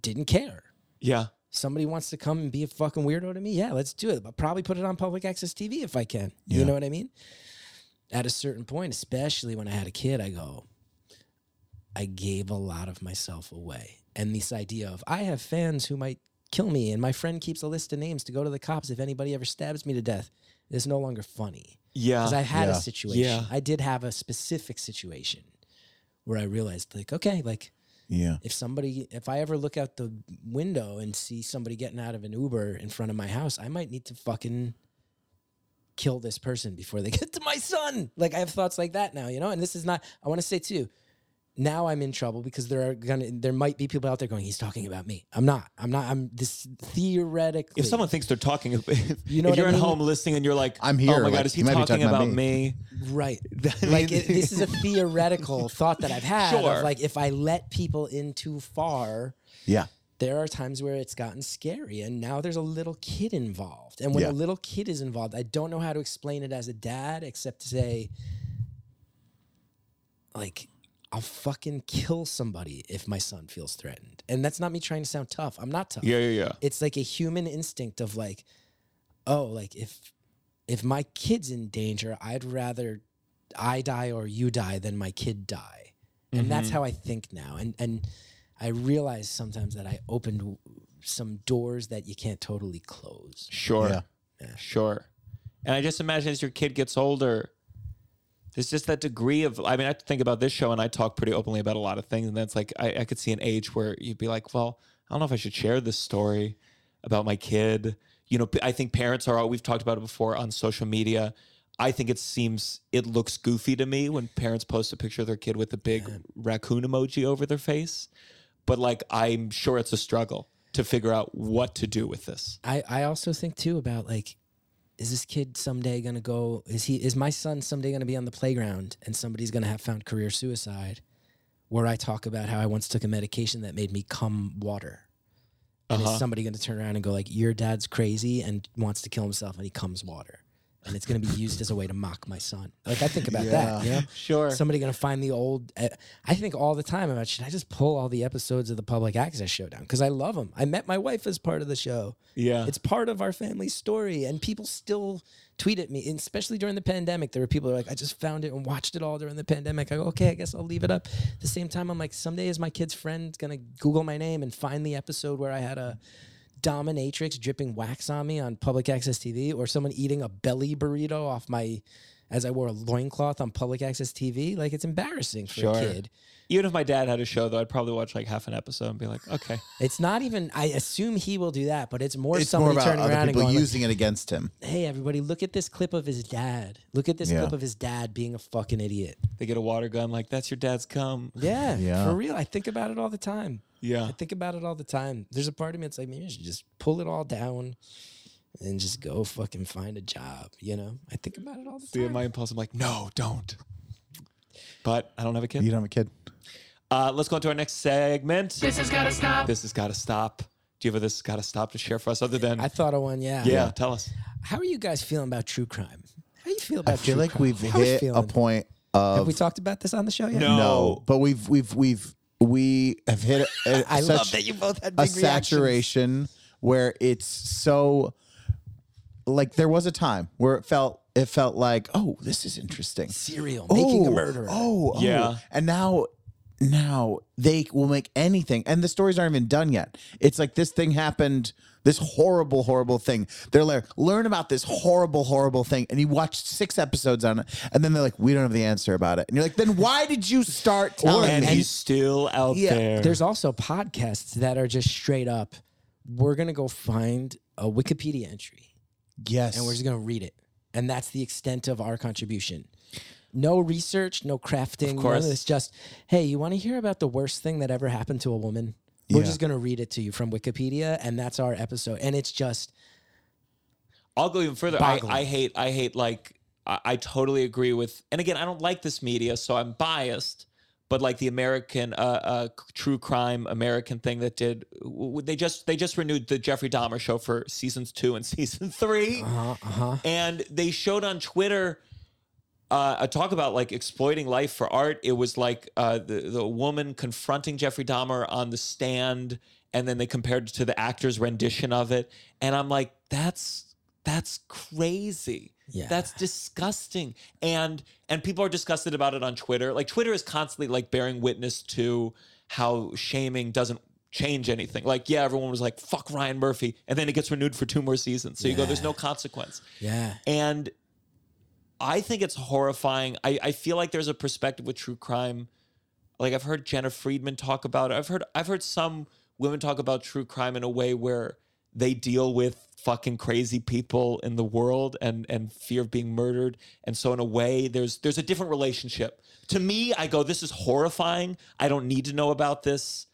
didn't care. Yeah. Somebody wants to come and be a fucking weirdo to me? Yeah, let's do it. But probably put it on public access TV if I can. You know what I mean? At a certain point, especially when I had a kid, I go, I gave a lot of myself away. And this idea of I have fans who might kill me, and my friend keeps a list of names to go to the cops if anybody ever stabs me to death is no longer funny. Yeah. Because I had Yeah. a situation. Yeah. I did have a specific situation where I realized, like, okay, like Yeah. if somebody if i ever look out the window and see somebody getting out of an uber in front of my house i might need to fucking kill this person before they get to my son like i have thoughts like that now you know and this is not i want to say too now i'm in trouble because there are gonna there might be people out there going he's talking about me i'm not i'm not i'm this theoretically if someone thinks they're talking, if, You know if you're I at home listening and you're like, I'm oh here. Oh my like, god, is he he talking, talking about about me? Right. like it, this is a theoretical thought that I've had Sure. of like if I let people in too far, Yeah. there are times where it's gotten scary and now there's a little kid involved and when Yeah. a little kid is involved i don't know how to explain it as a dad except to say like i'll fucking kill somebody if my son feels threatened and that's not me trying to sound tough i'm not tough Yeah, yeah, yeah. it's like a human instinct of like oh like if if my kid's in danger i'd rather i die or you die than my kid die and that's Mm-hmm. how i think now and and i realize sometimes that i opened some doors that you can't totally close Sure. Yeah. Sure. And I just imagine as your kid gets older, there's just that degree of I mean, I think about this show and I talk pretty openly about a lot of things. And that's like I, I could see an age where you'd be like, Well, I don't know if I should share this story about my kid. You know, I think parents are we've talked about it before on social media. I think it seems it looks goofy to me when parents post a picture of their kid with a big raccoon emoji over their face. But like I'm sure it's a struggle to figure out what to do with this. i i also think too about like is this kid someday gonna go is he is my son someday gonna be on the playground and somebody's gonna have found career suicide where i talk about how i once took a medication that made me cum water and Uh-huh. is somebody going to turn around and go like your dad's crazy and wants to kill himself and he comes water and it's going to be used as a way to mock my son. Like i think about that you know? Sure. somebody going to find the old uh, i think all the time about should i just pull all the episodes of the public access show down because i love them i met my wife as part of the show. Yeah. it's part of our family story and people still tweet at me and especially during the pandemic there were people who are like i just found it and watched it all during the pandemic. I go okay i guess i'll leave it up. At the same time i'm like someday is my kid's friend gonna google my name and find the episode where i had a dominatrix dripping wax on me on public access tv or someone eating a belly burrito off my as i wore a loincloth on public access tv like it's embarrassing for Sure. a kid Even if my dad had a show, though, I'd probably watch like half an episode and be like, okay. it's not even i assume he will do that but it's more It's more somebody about turning other around and people going like, using it against him. hey everybody look at this clip of his dad look at this Yeah. clip of his dad being a fucking idiot They get a water gun, like, that's your dad's cum. yeah, Yeah. for real i think about it all the time Yeah. i think about it all the time there's a part of me that's like maybe i should just pull it all down and just go fucking find a job you know i think about it all the time. See, time my impulse, I'm like, no, don't. But I don't have a kid. You don't have a kid. Uh, let's go into our next segment. This has got to stop. This has got to stop. Do you have a this has got to stop to share for us other than. i thought of one yeah yeah, tell us. how are you guys feeling about true crime how do you feel about I feel true like crime? we've How hit a feeling? point have we talked about this on the show yet No. no, but we've we've we've we have hit a, a- i such love that you both had a big reactions. saturation where it's so like there was a time where it felt it felt like oh this is interesting serial making a Oh, murderer Oh, oh. Yeah. And now now they will make anything and the stories aren't even done yet. It's like this thing happened this horrible, horrible thing. They're like, learn about this horrible, horrible thing. And you watch six episodes on it. And then they're like, we don't have the answer about it. And you're like, then why did you start telling and me? he's still out Yeah, there. There's also podcasts that are just straight up. We're gonna go find a Wikipedia entry yes. and we're just gonna read it, and that's the extent of our contribution. No research, no crafting. Of course. It's just, hey, you want to hear about the worst thing that ever happened to a woman? We're Yeah. just gonna read it to you from Wikipedia, and that's our episode. And it's just I'll go even further. I, I hate I hate like I, I totally agree with and again I don't like this media, so I'm biased. But like the American uh, uh, true crime American thing that did they just they just renewed the Jeffrey Dahmer show for seasons two and season 3 uh huh. and they showed on Twitter uh, a talk about like exploiting life for art. It was like uh, the the woman confronting Jeffrey Dahmer on the stand, and then they compared it to the actor's rendition of it. And I'm like, that's that's crazy. Yeah. That's disgusting. And and people are disgusted about it on Twitter. Like Twitter is constantly like bearing witness to how shaming doesn't change anything. Like, yeah, everyone was like, fuck Ryan Murphy. And then it gets renewed for two more seasons. So you go, there's no consequence. Yeah. And I think it's horrifying. I, I feel like there's a perspective with true crime. Like I've heard Jena Friedman talk about it. I've heard I've heard some women talk about true crime in a way where they deal with fucking crazy people in the world and and fear of being murdered. And so in a way there's there's a different relationship. To me, I go, this is horrifying. I don't need to know about this.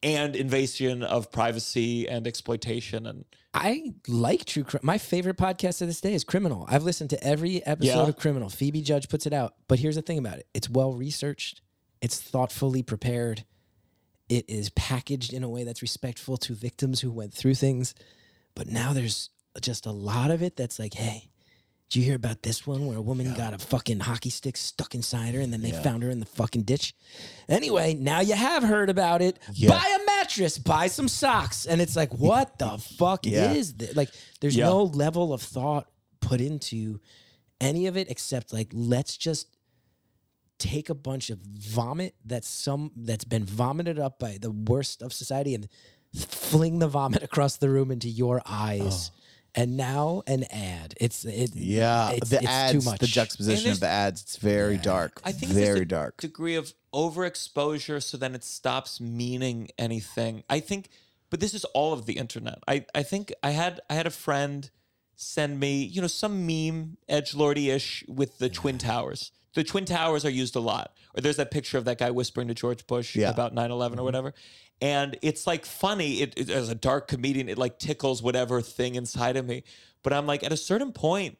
And invasion of privacy and exploitation and I like true crime. My favorite podcast of this day is Criminal. I've listened to every episode Yeah. of Criminal. Phoebe Judge puts it out. But here's the thing about it it's well researched, it's thoughtfully prepared, it is packaged in a way that's respectful to victims who went through things. But now there's just a lot of it that's like, hey, did you hear about this one where a woman got a fucking hockey stick stuck inside her and then they found her in the fucking ditch? Anyway, now you have heard about it. Yeah. Buy a mattress, buy some socks. And it's like, what the fuck Yeah. is this? Like, there's Yeah. no level of thought put into any of it except like, let's just take a bunch of vomit that's some that's been vomited up by the worst of society and fling the vomit across the room into your oh. eyes. And now an ad. It's it. yeah, it's, the it's ads, too much. the juxtaposition of the ads, it's very dark. I think very there's a dark. degree of overexposure, so then it stops meaning anything. I think, but this is all of the internet. I I think I had I had a friend send me you know some meme edge lordy ish with the twin towers. The twin towers are used a lot. Or there's that picture of that guy whispering to George Bush Yeah. about 9/11 or mm-hmm. whatever. And it's like funny. It, it as a dark comedian, it like tickles whatever thing inside of me. But I'm like at a certain point.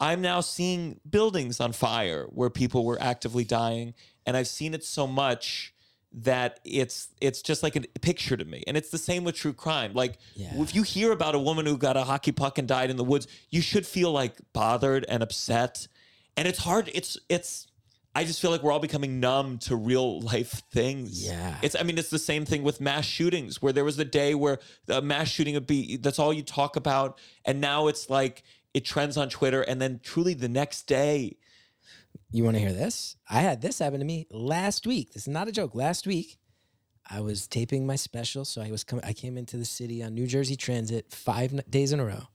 I'm now seeing buildings on fire where people were actively dying, and I've seen it so much that it's it's just like a picture to me. And it's the same with true crime. Like Yeah. if you hear about a woman who got a hockey puck and died in the woods, you should feel like bothered and upset. And it's hard. It's it's. I just feel like we're all becoming numb to real life things. Yeah. It's I mean it's the same thing with mass shootings where there was a day where a mass shooting would be that's all you talk about and now it's like it trends on Twitter and then truly the next day You want to hear this? I had this happen to me last week. This is not a joke. Last week, I was taping my special, so I was coming. I came into the city on New Jersey Transit five n- days in a row,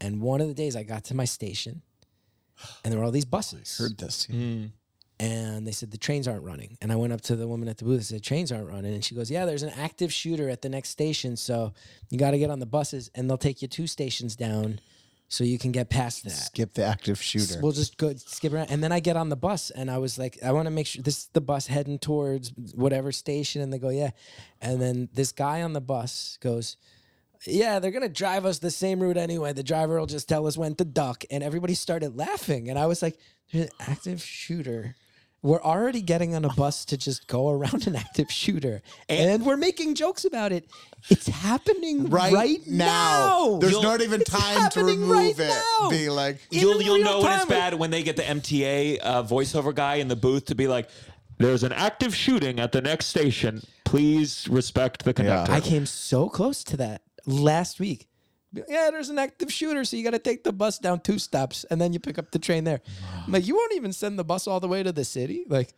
and one of the days I got to my station, and there were all these buses, I Heard this. Hmm. and they said the trains aren't running. And I went up to the woman at the booth and said trains aren't running, and she goes, "Yeah, there's an active shooter at the next station, so you got to get on the buses, and they'll take you two stations down, so you can get past that." Skip the active shooter. We'll just go skip around. And then I get on the bus and I was like, I want to make sure this is the bus heading towards whatever station. And they go, yeah. And then this guy on the bus goes, yeah, they're going to drive us the same route anyway. The driver will just tell us when to duck. And everybody started laughing. And I was like, there's an active shooter. We're already getting on a bus to just go around an active shooter. And, we're making jokes about it. It's happening right, right, now. There's You'll- not even time to remove right it. now. Be like, you'll you'll know when it's bad when they get the MTA uh, voiceover guy in the booth to be like there's an active shooting at the next station. Please respect the conductor. I came so close to that last week. Yeah, there's an active shooter, so you got to take the bus down two stops and then you pick up the train there. I'm like, you won't even send the bus all the way to the city. Like,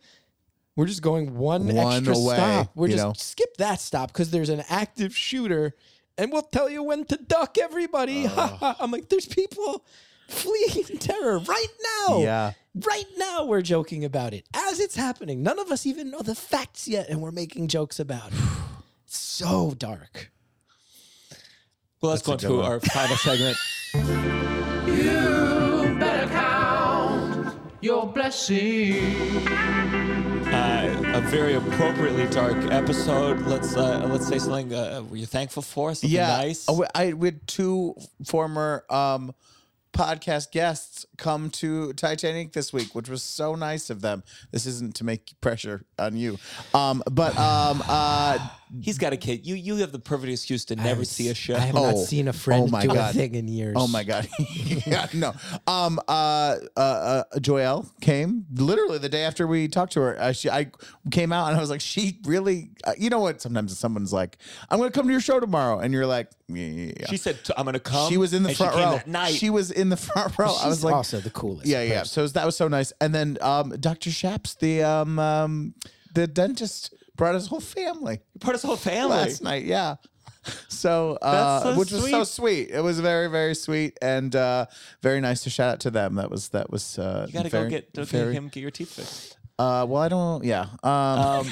we're just going one, One extra away, stop. We're you just know? skip that stop because there's an active shooter, and we'll tell you when to duck everybody. I'm like, there's people fleeing in terror right now. Yeah. Right now, we're joking about it as it's happening. None of us even know the facts yet, and we're making jokes about it. So dark. Well, let's go That's into our final segment. Your blessing. Uh, a very appropriately dark episode. Let's uh, let's say something. Uh, were you thankful for something yeah. nice? Oh, I we had two former um podcast guests come to Titanique this week, which was so nice of them. This isn't to make pressure on you. Um, but um uh He's got a kid. You you have the perfect excuse to never see a show. I have not Oh. seen a friend Oh my do God. a thing in years. Oh my god! yeah, no. Um, uh, uh, uh, Joelle came literally the day after we talked to her. Uh, she, I came out and I was like, she really. Uh, you know what? Sometimes someone's like, "I'm going to come to your show tomorrow," and you're like, "Yeah." yeah, yeah. She said, "I'm going to come." She was in the and front she came row. that night. She was in the front row. I was like, also the coolest. yeah, yeah. person. So that was so nice. And then um, Dr. Shaps, the um, um, the dentist, brought his whole family part of the whole family. last night. Yeah. So, uh, That's so which was so sweet. It was very, very sweet and uh, very nice to shout out to them. That was that was. Uh, You got to very, go get, go get very- him get your teeth fixed. Uh, well, I don't. Yeah. Um, Um,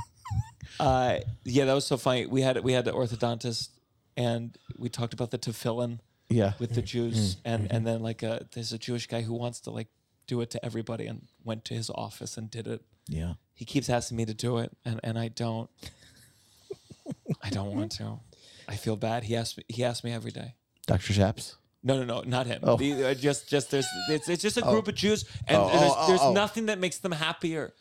uh, yeah, that was so funny. We had we had the orthodontist, and we talked about the tefillin yeah. with the Jews, and and then like uh there's a Jewish guy who wants to like do it to everybody, and went to his office and did it. Yeah. He keeps asking me to do it, and and I don't. I don't want to. I feel bad. He asked me. He asked me every day. Dr. Shaps. No, no, no, not him. Oh. The- uh, just, just there's, it's, it's just a group of Jews, and Oh, there's, oh, there's oh, oh. nothing that makes them happier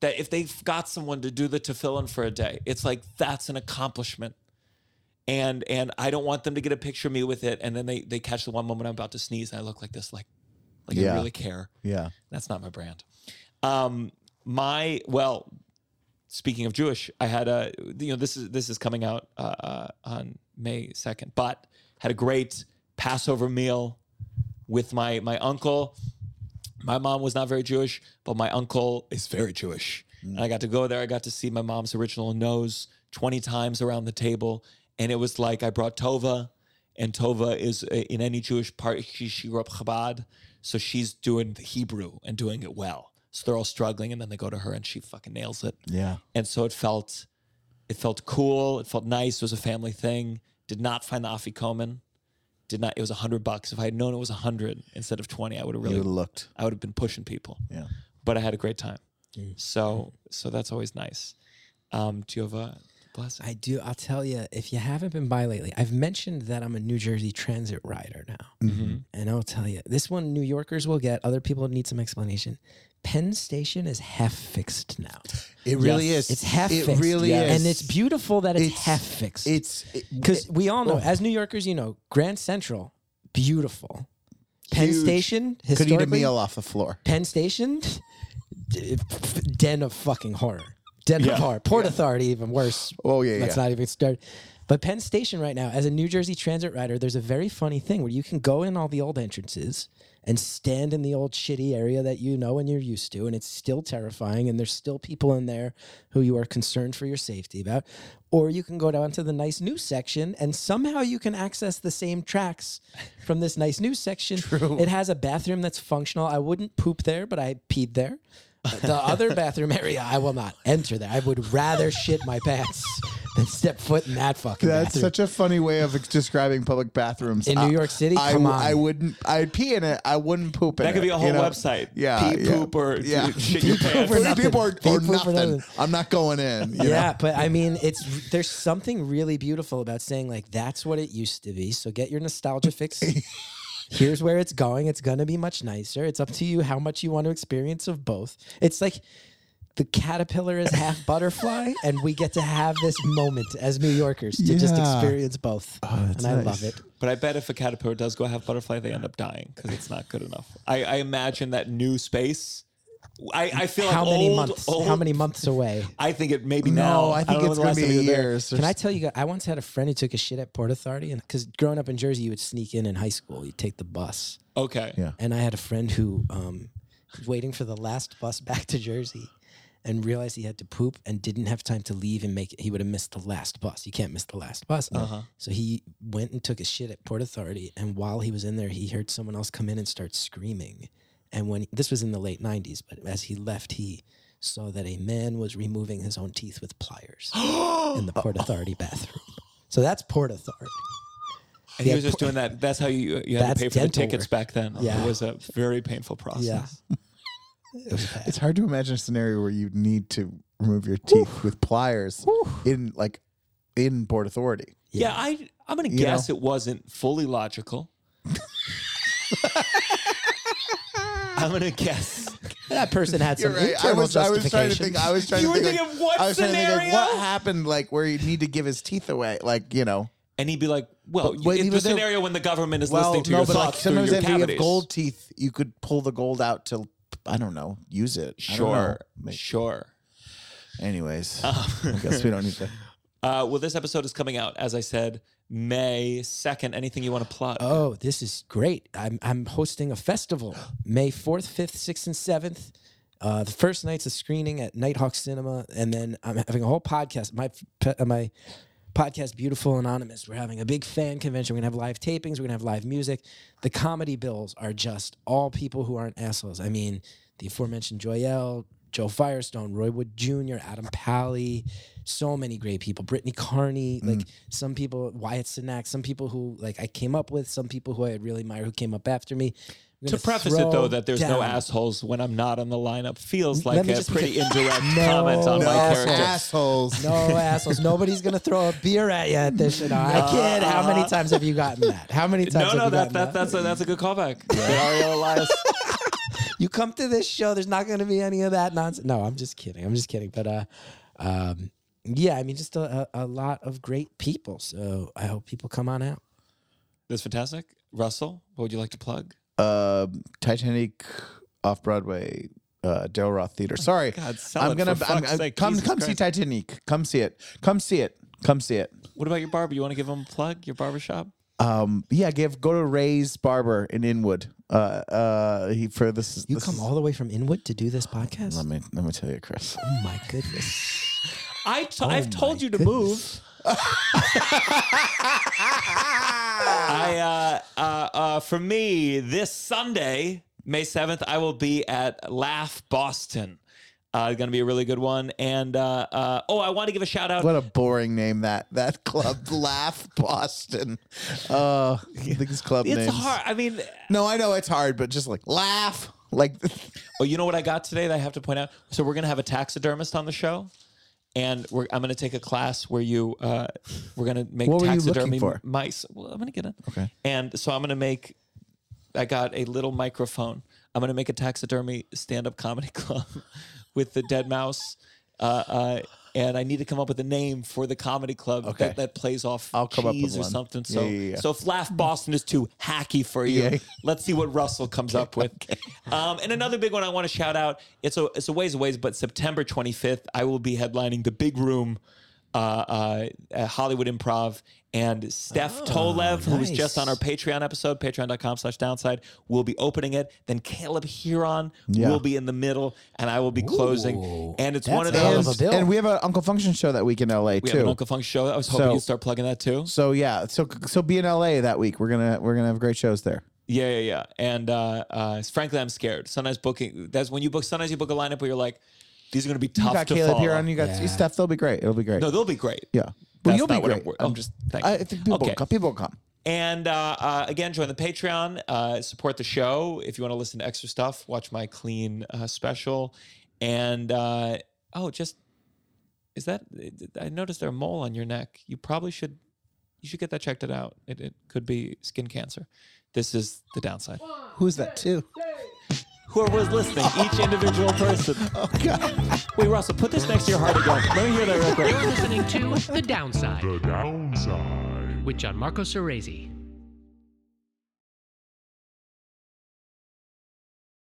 that if they've got someone to do the tefillin for a day, it's like that's an accomplishment. And and I don't want them to get a picture of me with it, and then they they catch the one moment I'm about to sneeze, and I look like this, like like Yeah. I really care. Yeah. That's not my brand. Um, my well, speaking of Jewish, I had a you know this is this is coming out uh, uh, on May second, but had a great Passover meal with my my uncle. My mom was not very Jewish, but my uncle is very Jewish. And I got to go there. I got to see my mom's original nose 20 times around the table. And it was like I brought Tovah, and Tovah is uh, in any Jewish part, she, she grew up Chabad. So she's doing the Hebrew and doing it well. So they're all struggling, and then they go to her, and she fucking nails it. Yeah. And so it felt, it felt cool. It felt nice. It was a family thing. Did not find the afikomen. Did not. It was a hundred bucks. If I had known it was a hundred instead of twenty, I would have really. looked. I would have been pushing people. Yeah. But I had a great time. So so that's always nice. Um, do you have a blessing? I do. I'll tell you, if you haven't been by lately, I've mentioned that I'm a New Jersey Transit rider now. Mm-hmm. And I'll tell you, this one New Yorkers will get, other people need some explanation. Penn Station is half fixed now. It really Yes. is. It's half It fixed. really Yes. is. And it's beautiful that it's, It's- half fixed. It's Because we all know, oh. as New Yorkers, you know, Grand Central, beautiful. Penn Huge. Station, could eat a historically, meal off the floor. Penn Station, den of fucking horror. Den Yeah. Port Authority, even worse. Oh, yeah, Let's yeah. not even start. But Penn Station right now, as a New Jersey Transit rider, there's a very funny thing where you can go in all the old entrances and stand in the old shitty area that you know and you're used to, and it's still terrifying, and there's still people in there who you are concerned for your safety about. Or you can go down to the nice new section, and somehow you can access the same tracks from this nice new section. True. It has a bathroom that's functional. I wouldn't poop there, but I peed there. The other bathroom area, I will not enter there. I would rather shit my pants than step foot in that fucking That's bathroom. such a funny way of describing public bathrooms In New York City? I, Come w- on. I wouldn't. I'd pee in it. I wouldn't poop in it. That could be a you whole know? website. Yeah, Pee, yeah. poop, or yeah. shit your pants. or Pee, nothing. poop or, Pee, or poop or nothing. nothing. I'm not going in. you yeah, know? but I mean, it's there's something really beautiful about saying like that's what it used to be. So get your nostalgia fix. Here's where it's going. It's gonna be much nicer. It's up to you how much you want to experience of both. It's like the caterpillar is half butterfly, and we get to have this moment as New Yorkers to just Yeah. experience both. Oh, that's and I nice. love it. But I bet if a caterpillar does go half butterfly, they end up dying because it's not good enough. I, I imagine that new space. I, I feel How like many old, months? old- how many months away? I think it maybe No, now. I think don't it's going to be time you were there. years. Can I tell you guys? I once had a friend who took a shit at Port Authority, and because growing up in Jersey, you would sneak in in high school. You'd take the bus. Okay. Yeah. and I had a friend who um, was waiting for the last bus back to Jersey, and realized he had to poop and didn't have time to leave and make it. He would have missed the last bus. You can't miss the last bus. Uh-huh. So he went and took a shit at Port Authority. And while he was in there, he heard someone else come in and start screaming. And when this was in the late 90s, but as he left, he saw that a man was removing his own teeth with pliers in the Port Authority bathroom. So that's Port Authority. And he Yeah, was just poor- doing that. That's how you you had That's to pay for the tickets work. back then. Yeah. It was a very painful process. Yeah. It. It's hard to imagine a scenario where you need to remove your teeth with pliers in like in Port Authority. Yeah, I I'm gonna You guess it wasn't fully logical. I'm gonna guess. That person had some You're right. I internal was, I was trying to justification. think. I was trying You to were think. thinking, like, what I was trying to think like, scenario? what happened, like where you need to give his teeth away, like you know. And he'd be like, "Well, But when in he the was there- scenario when the government is Well, listening to no, your but like thoughts through sometimes your if you have cavities." gold teeth, you could pull the gold out to, I don't know, use it. I don't know. Sure, Make- sure. Anyways, I guess we don't need to. Uh, well, this episode is coming out, as I said, May second. Anything you want to plug? Oh, this is great. I'm I'm hosting a festival May 4th, 5th, 6th, and 7th. Uh, the first night's a screening at Nighthawk Cinema, and then I'm having a whole podcast. My uh, my podcast, Beautiful Anonymous. We're having a big fan convention. We're gonna have live tapings. We're gonna have live music. The comedy bills are just all people who aren't assholes. I mean, the aforementioned Joyelle, Joe Firestone, Roy Wood Jr., Adam Pally, so many great people. Brittany Carney, like some people, Wyatt Cenac, some people who like I came up with, some people who I really admire who came up after me. To preface it though, that there's no assholes when I'm not on the lineup feels Let like me a just pretty indirect No comment on my No character. assholes. No assholes. Nobody's gonna throw a beer at you at this shit. I kid. How many times have you gotten that? How many times? No, have no, you that, gotten that that's a that's a good callback. Ariel Elias. you come to this show, there's not going to be any of that nonsense. No, I'm just kidding. I'm just kidding. But uh, um, yeah, I mean, just a, a, a lot of great people. So I hope people come on out. That's fantastic. Russell, what would you like to plug? Uh, Titanique off Broadway, uh, Daryl Roth Theater. Sorry, God, sell I'm gonna for I'm, I'm- sake. come Jesus come see Titanique. Come see it. Come see it. Come see it. What about your barber? You want to give him a plug? Your barbershop? Um, yeah, give go to Ray's Barber in Inwood. Uh, uh, he for this. is You this come is- all the way from Inwood to do this podcast? Let me let me tell you, Chris. Oh my goodness. I t- Oh I've told you to move. I uh, uh, uh, for me this Sunday, May seventh, I will be at Laugh Boston. Uh, going to be a really good one. And uh, uh, oh, I want to give a shout out. What a boring name that that club. Laugh Boston. Uh, these club It's names. hard. I mean, No, I know it's hard, but just like laugh. Like oh, you know what I got today that I have to point out? So we're going to have a taxidermist on the show. And we're, I'm going to take a class where you, uh, we're going to make What were you looking taxidermy for? mice. Well, I'm going to get it. Okay. And so I'm going to make, I got a little microphone. I'm going to make a taxidermy stand up comedy club with the dead mouse. Uh, uh, and I need to come up with a name for the comedy club Okay. that, that plays off I'll come up with or one. something. So, yeah, yeah. so if Laugh Boston is too hacky for you, Yeah. let's see what Russell comes up with. Um, and another big one I want to shout out. It's a it's a ways away, but September 25th, I will be headlining the Big Room. Uh, uh, Hollywood Improv and Steph Tolev, who was just on our. Patreon episode, patreon.com slash downside, will be opening it. Then Caleb Hearon Yeah. will be in the middle, and I will be closing. Ooh, and it's one of a hell those. of and we have an Uncle Function show that week in LA we too. have an Uncle Function show. I was hoping So- you'd start plugging that too. So yeah, so so be in LA that week. We're gonna we're gonna have great shows there. Yeah, yeah, yeah. And uh, uh, frankly, I'm scared. Sometimes booking that's when you book. Sometimes you book a lineup where you're like, these are going to be tough You tough got to Caleb follow. here on. You got Yeah. Steph. They'll be great. It'll be great. No, they'll be great. yeah. Well, That's you'll be not what I'm great. wor- I'm oh, just. thank I you. think people Okay. will come. People will come. And uh, uh, again, join the Patreon. Uh, support the show if you want to listen to extra stuff. Watch my clean uh, special. And uh, oh, just is that? I noticed there a mole on your neck. You probably should. You should get that checked it out. It, it could be skin cancer. This is the downside. Who's that too? Whoever was listening, oh. each individual person. Oh God. Wait, Russell, put this next to your heart again. Let me hear that real quick. You're listening to The Downside The downside. with Gianmarco Soresi.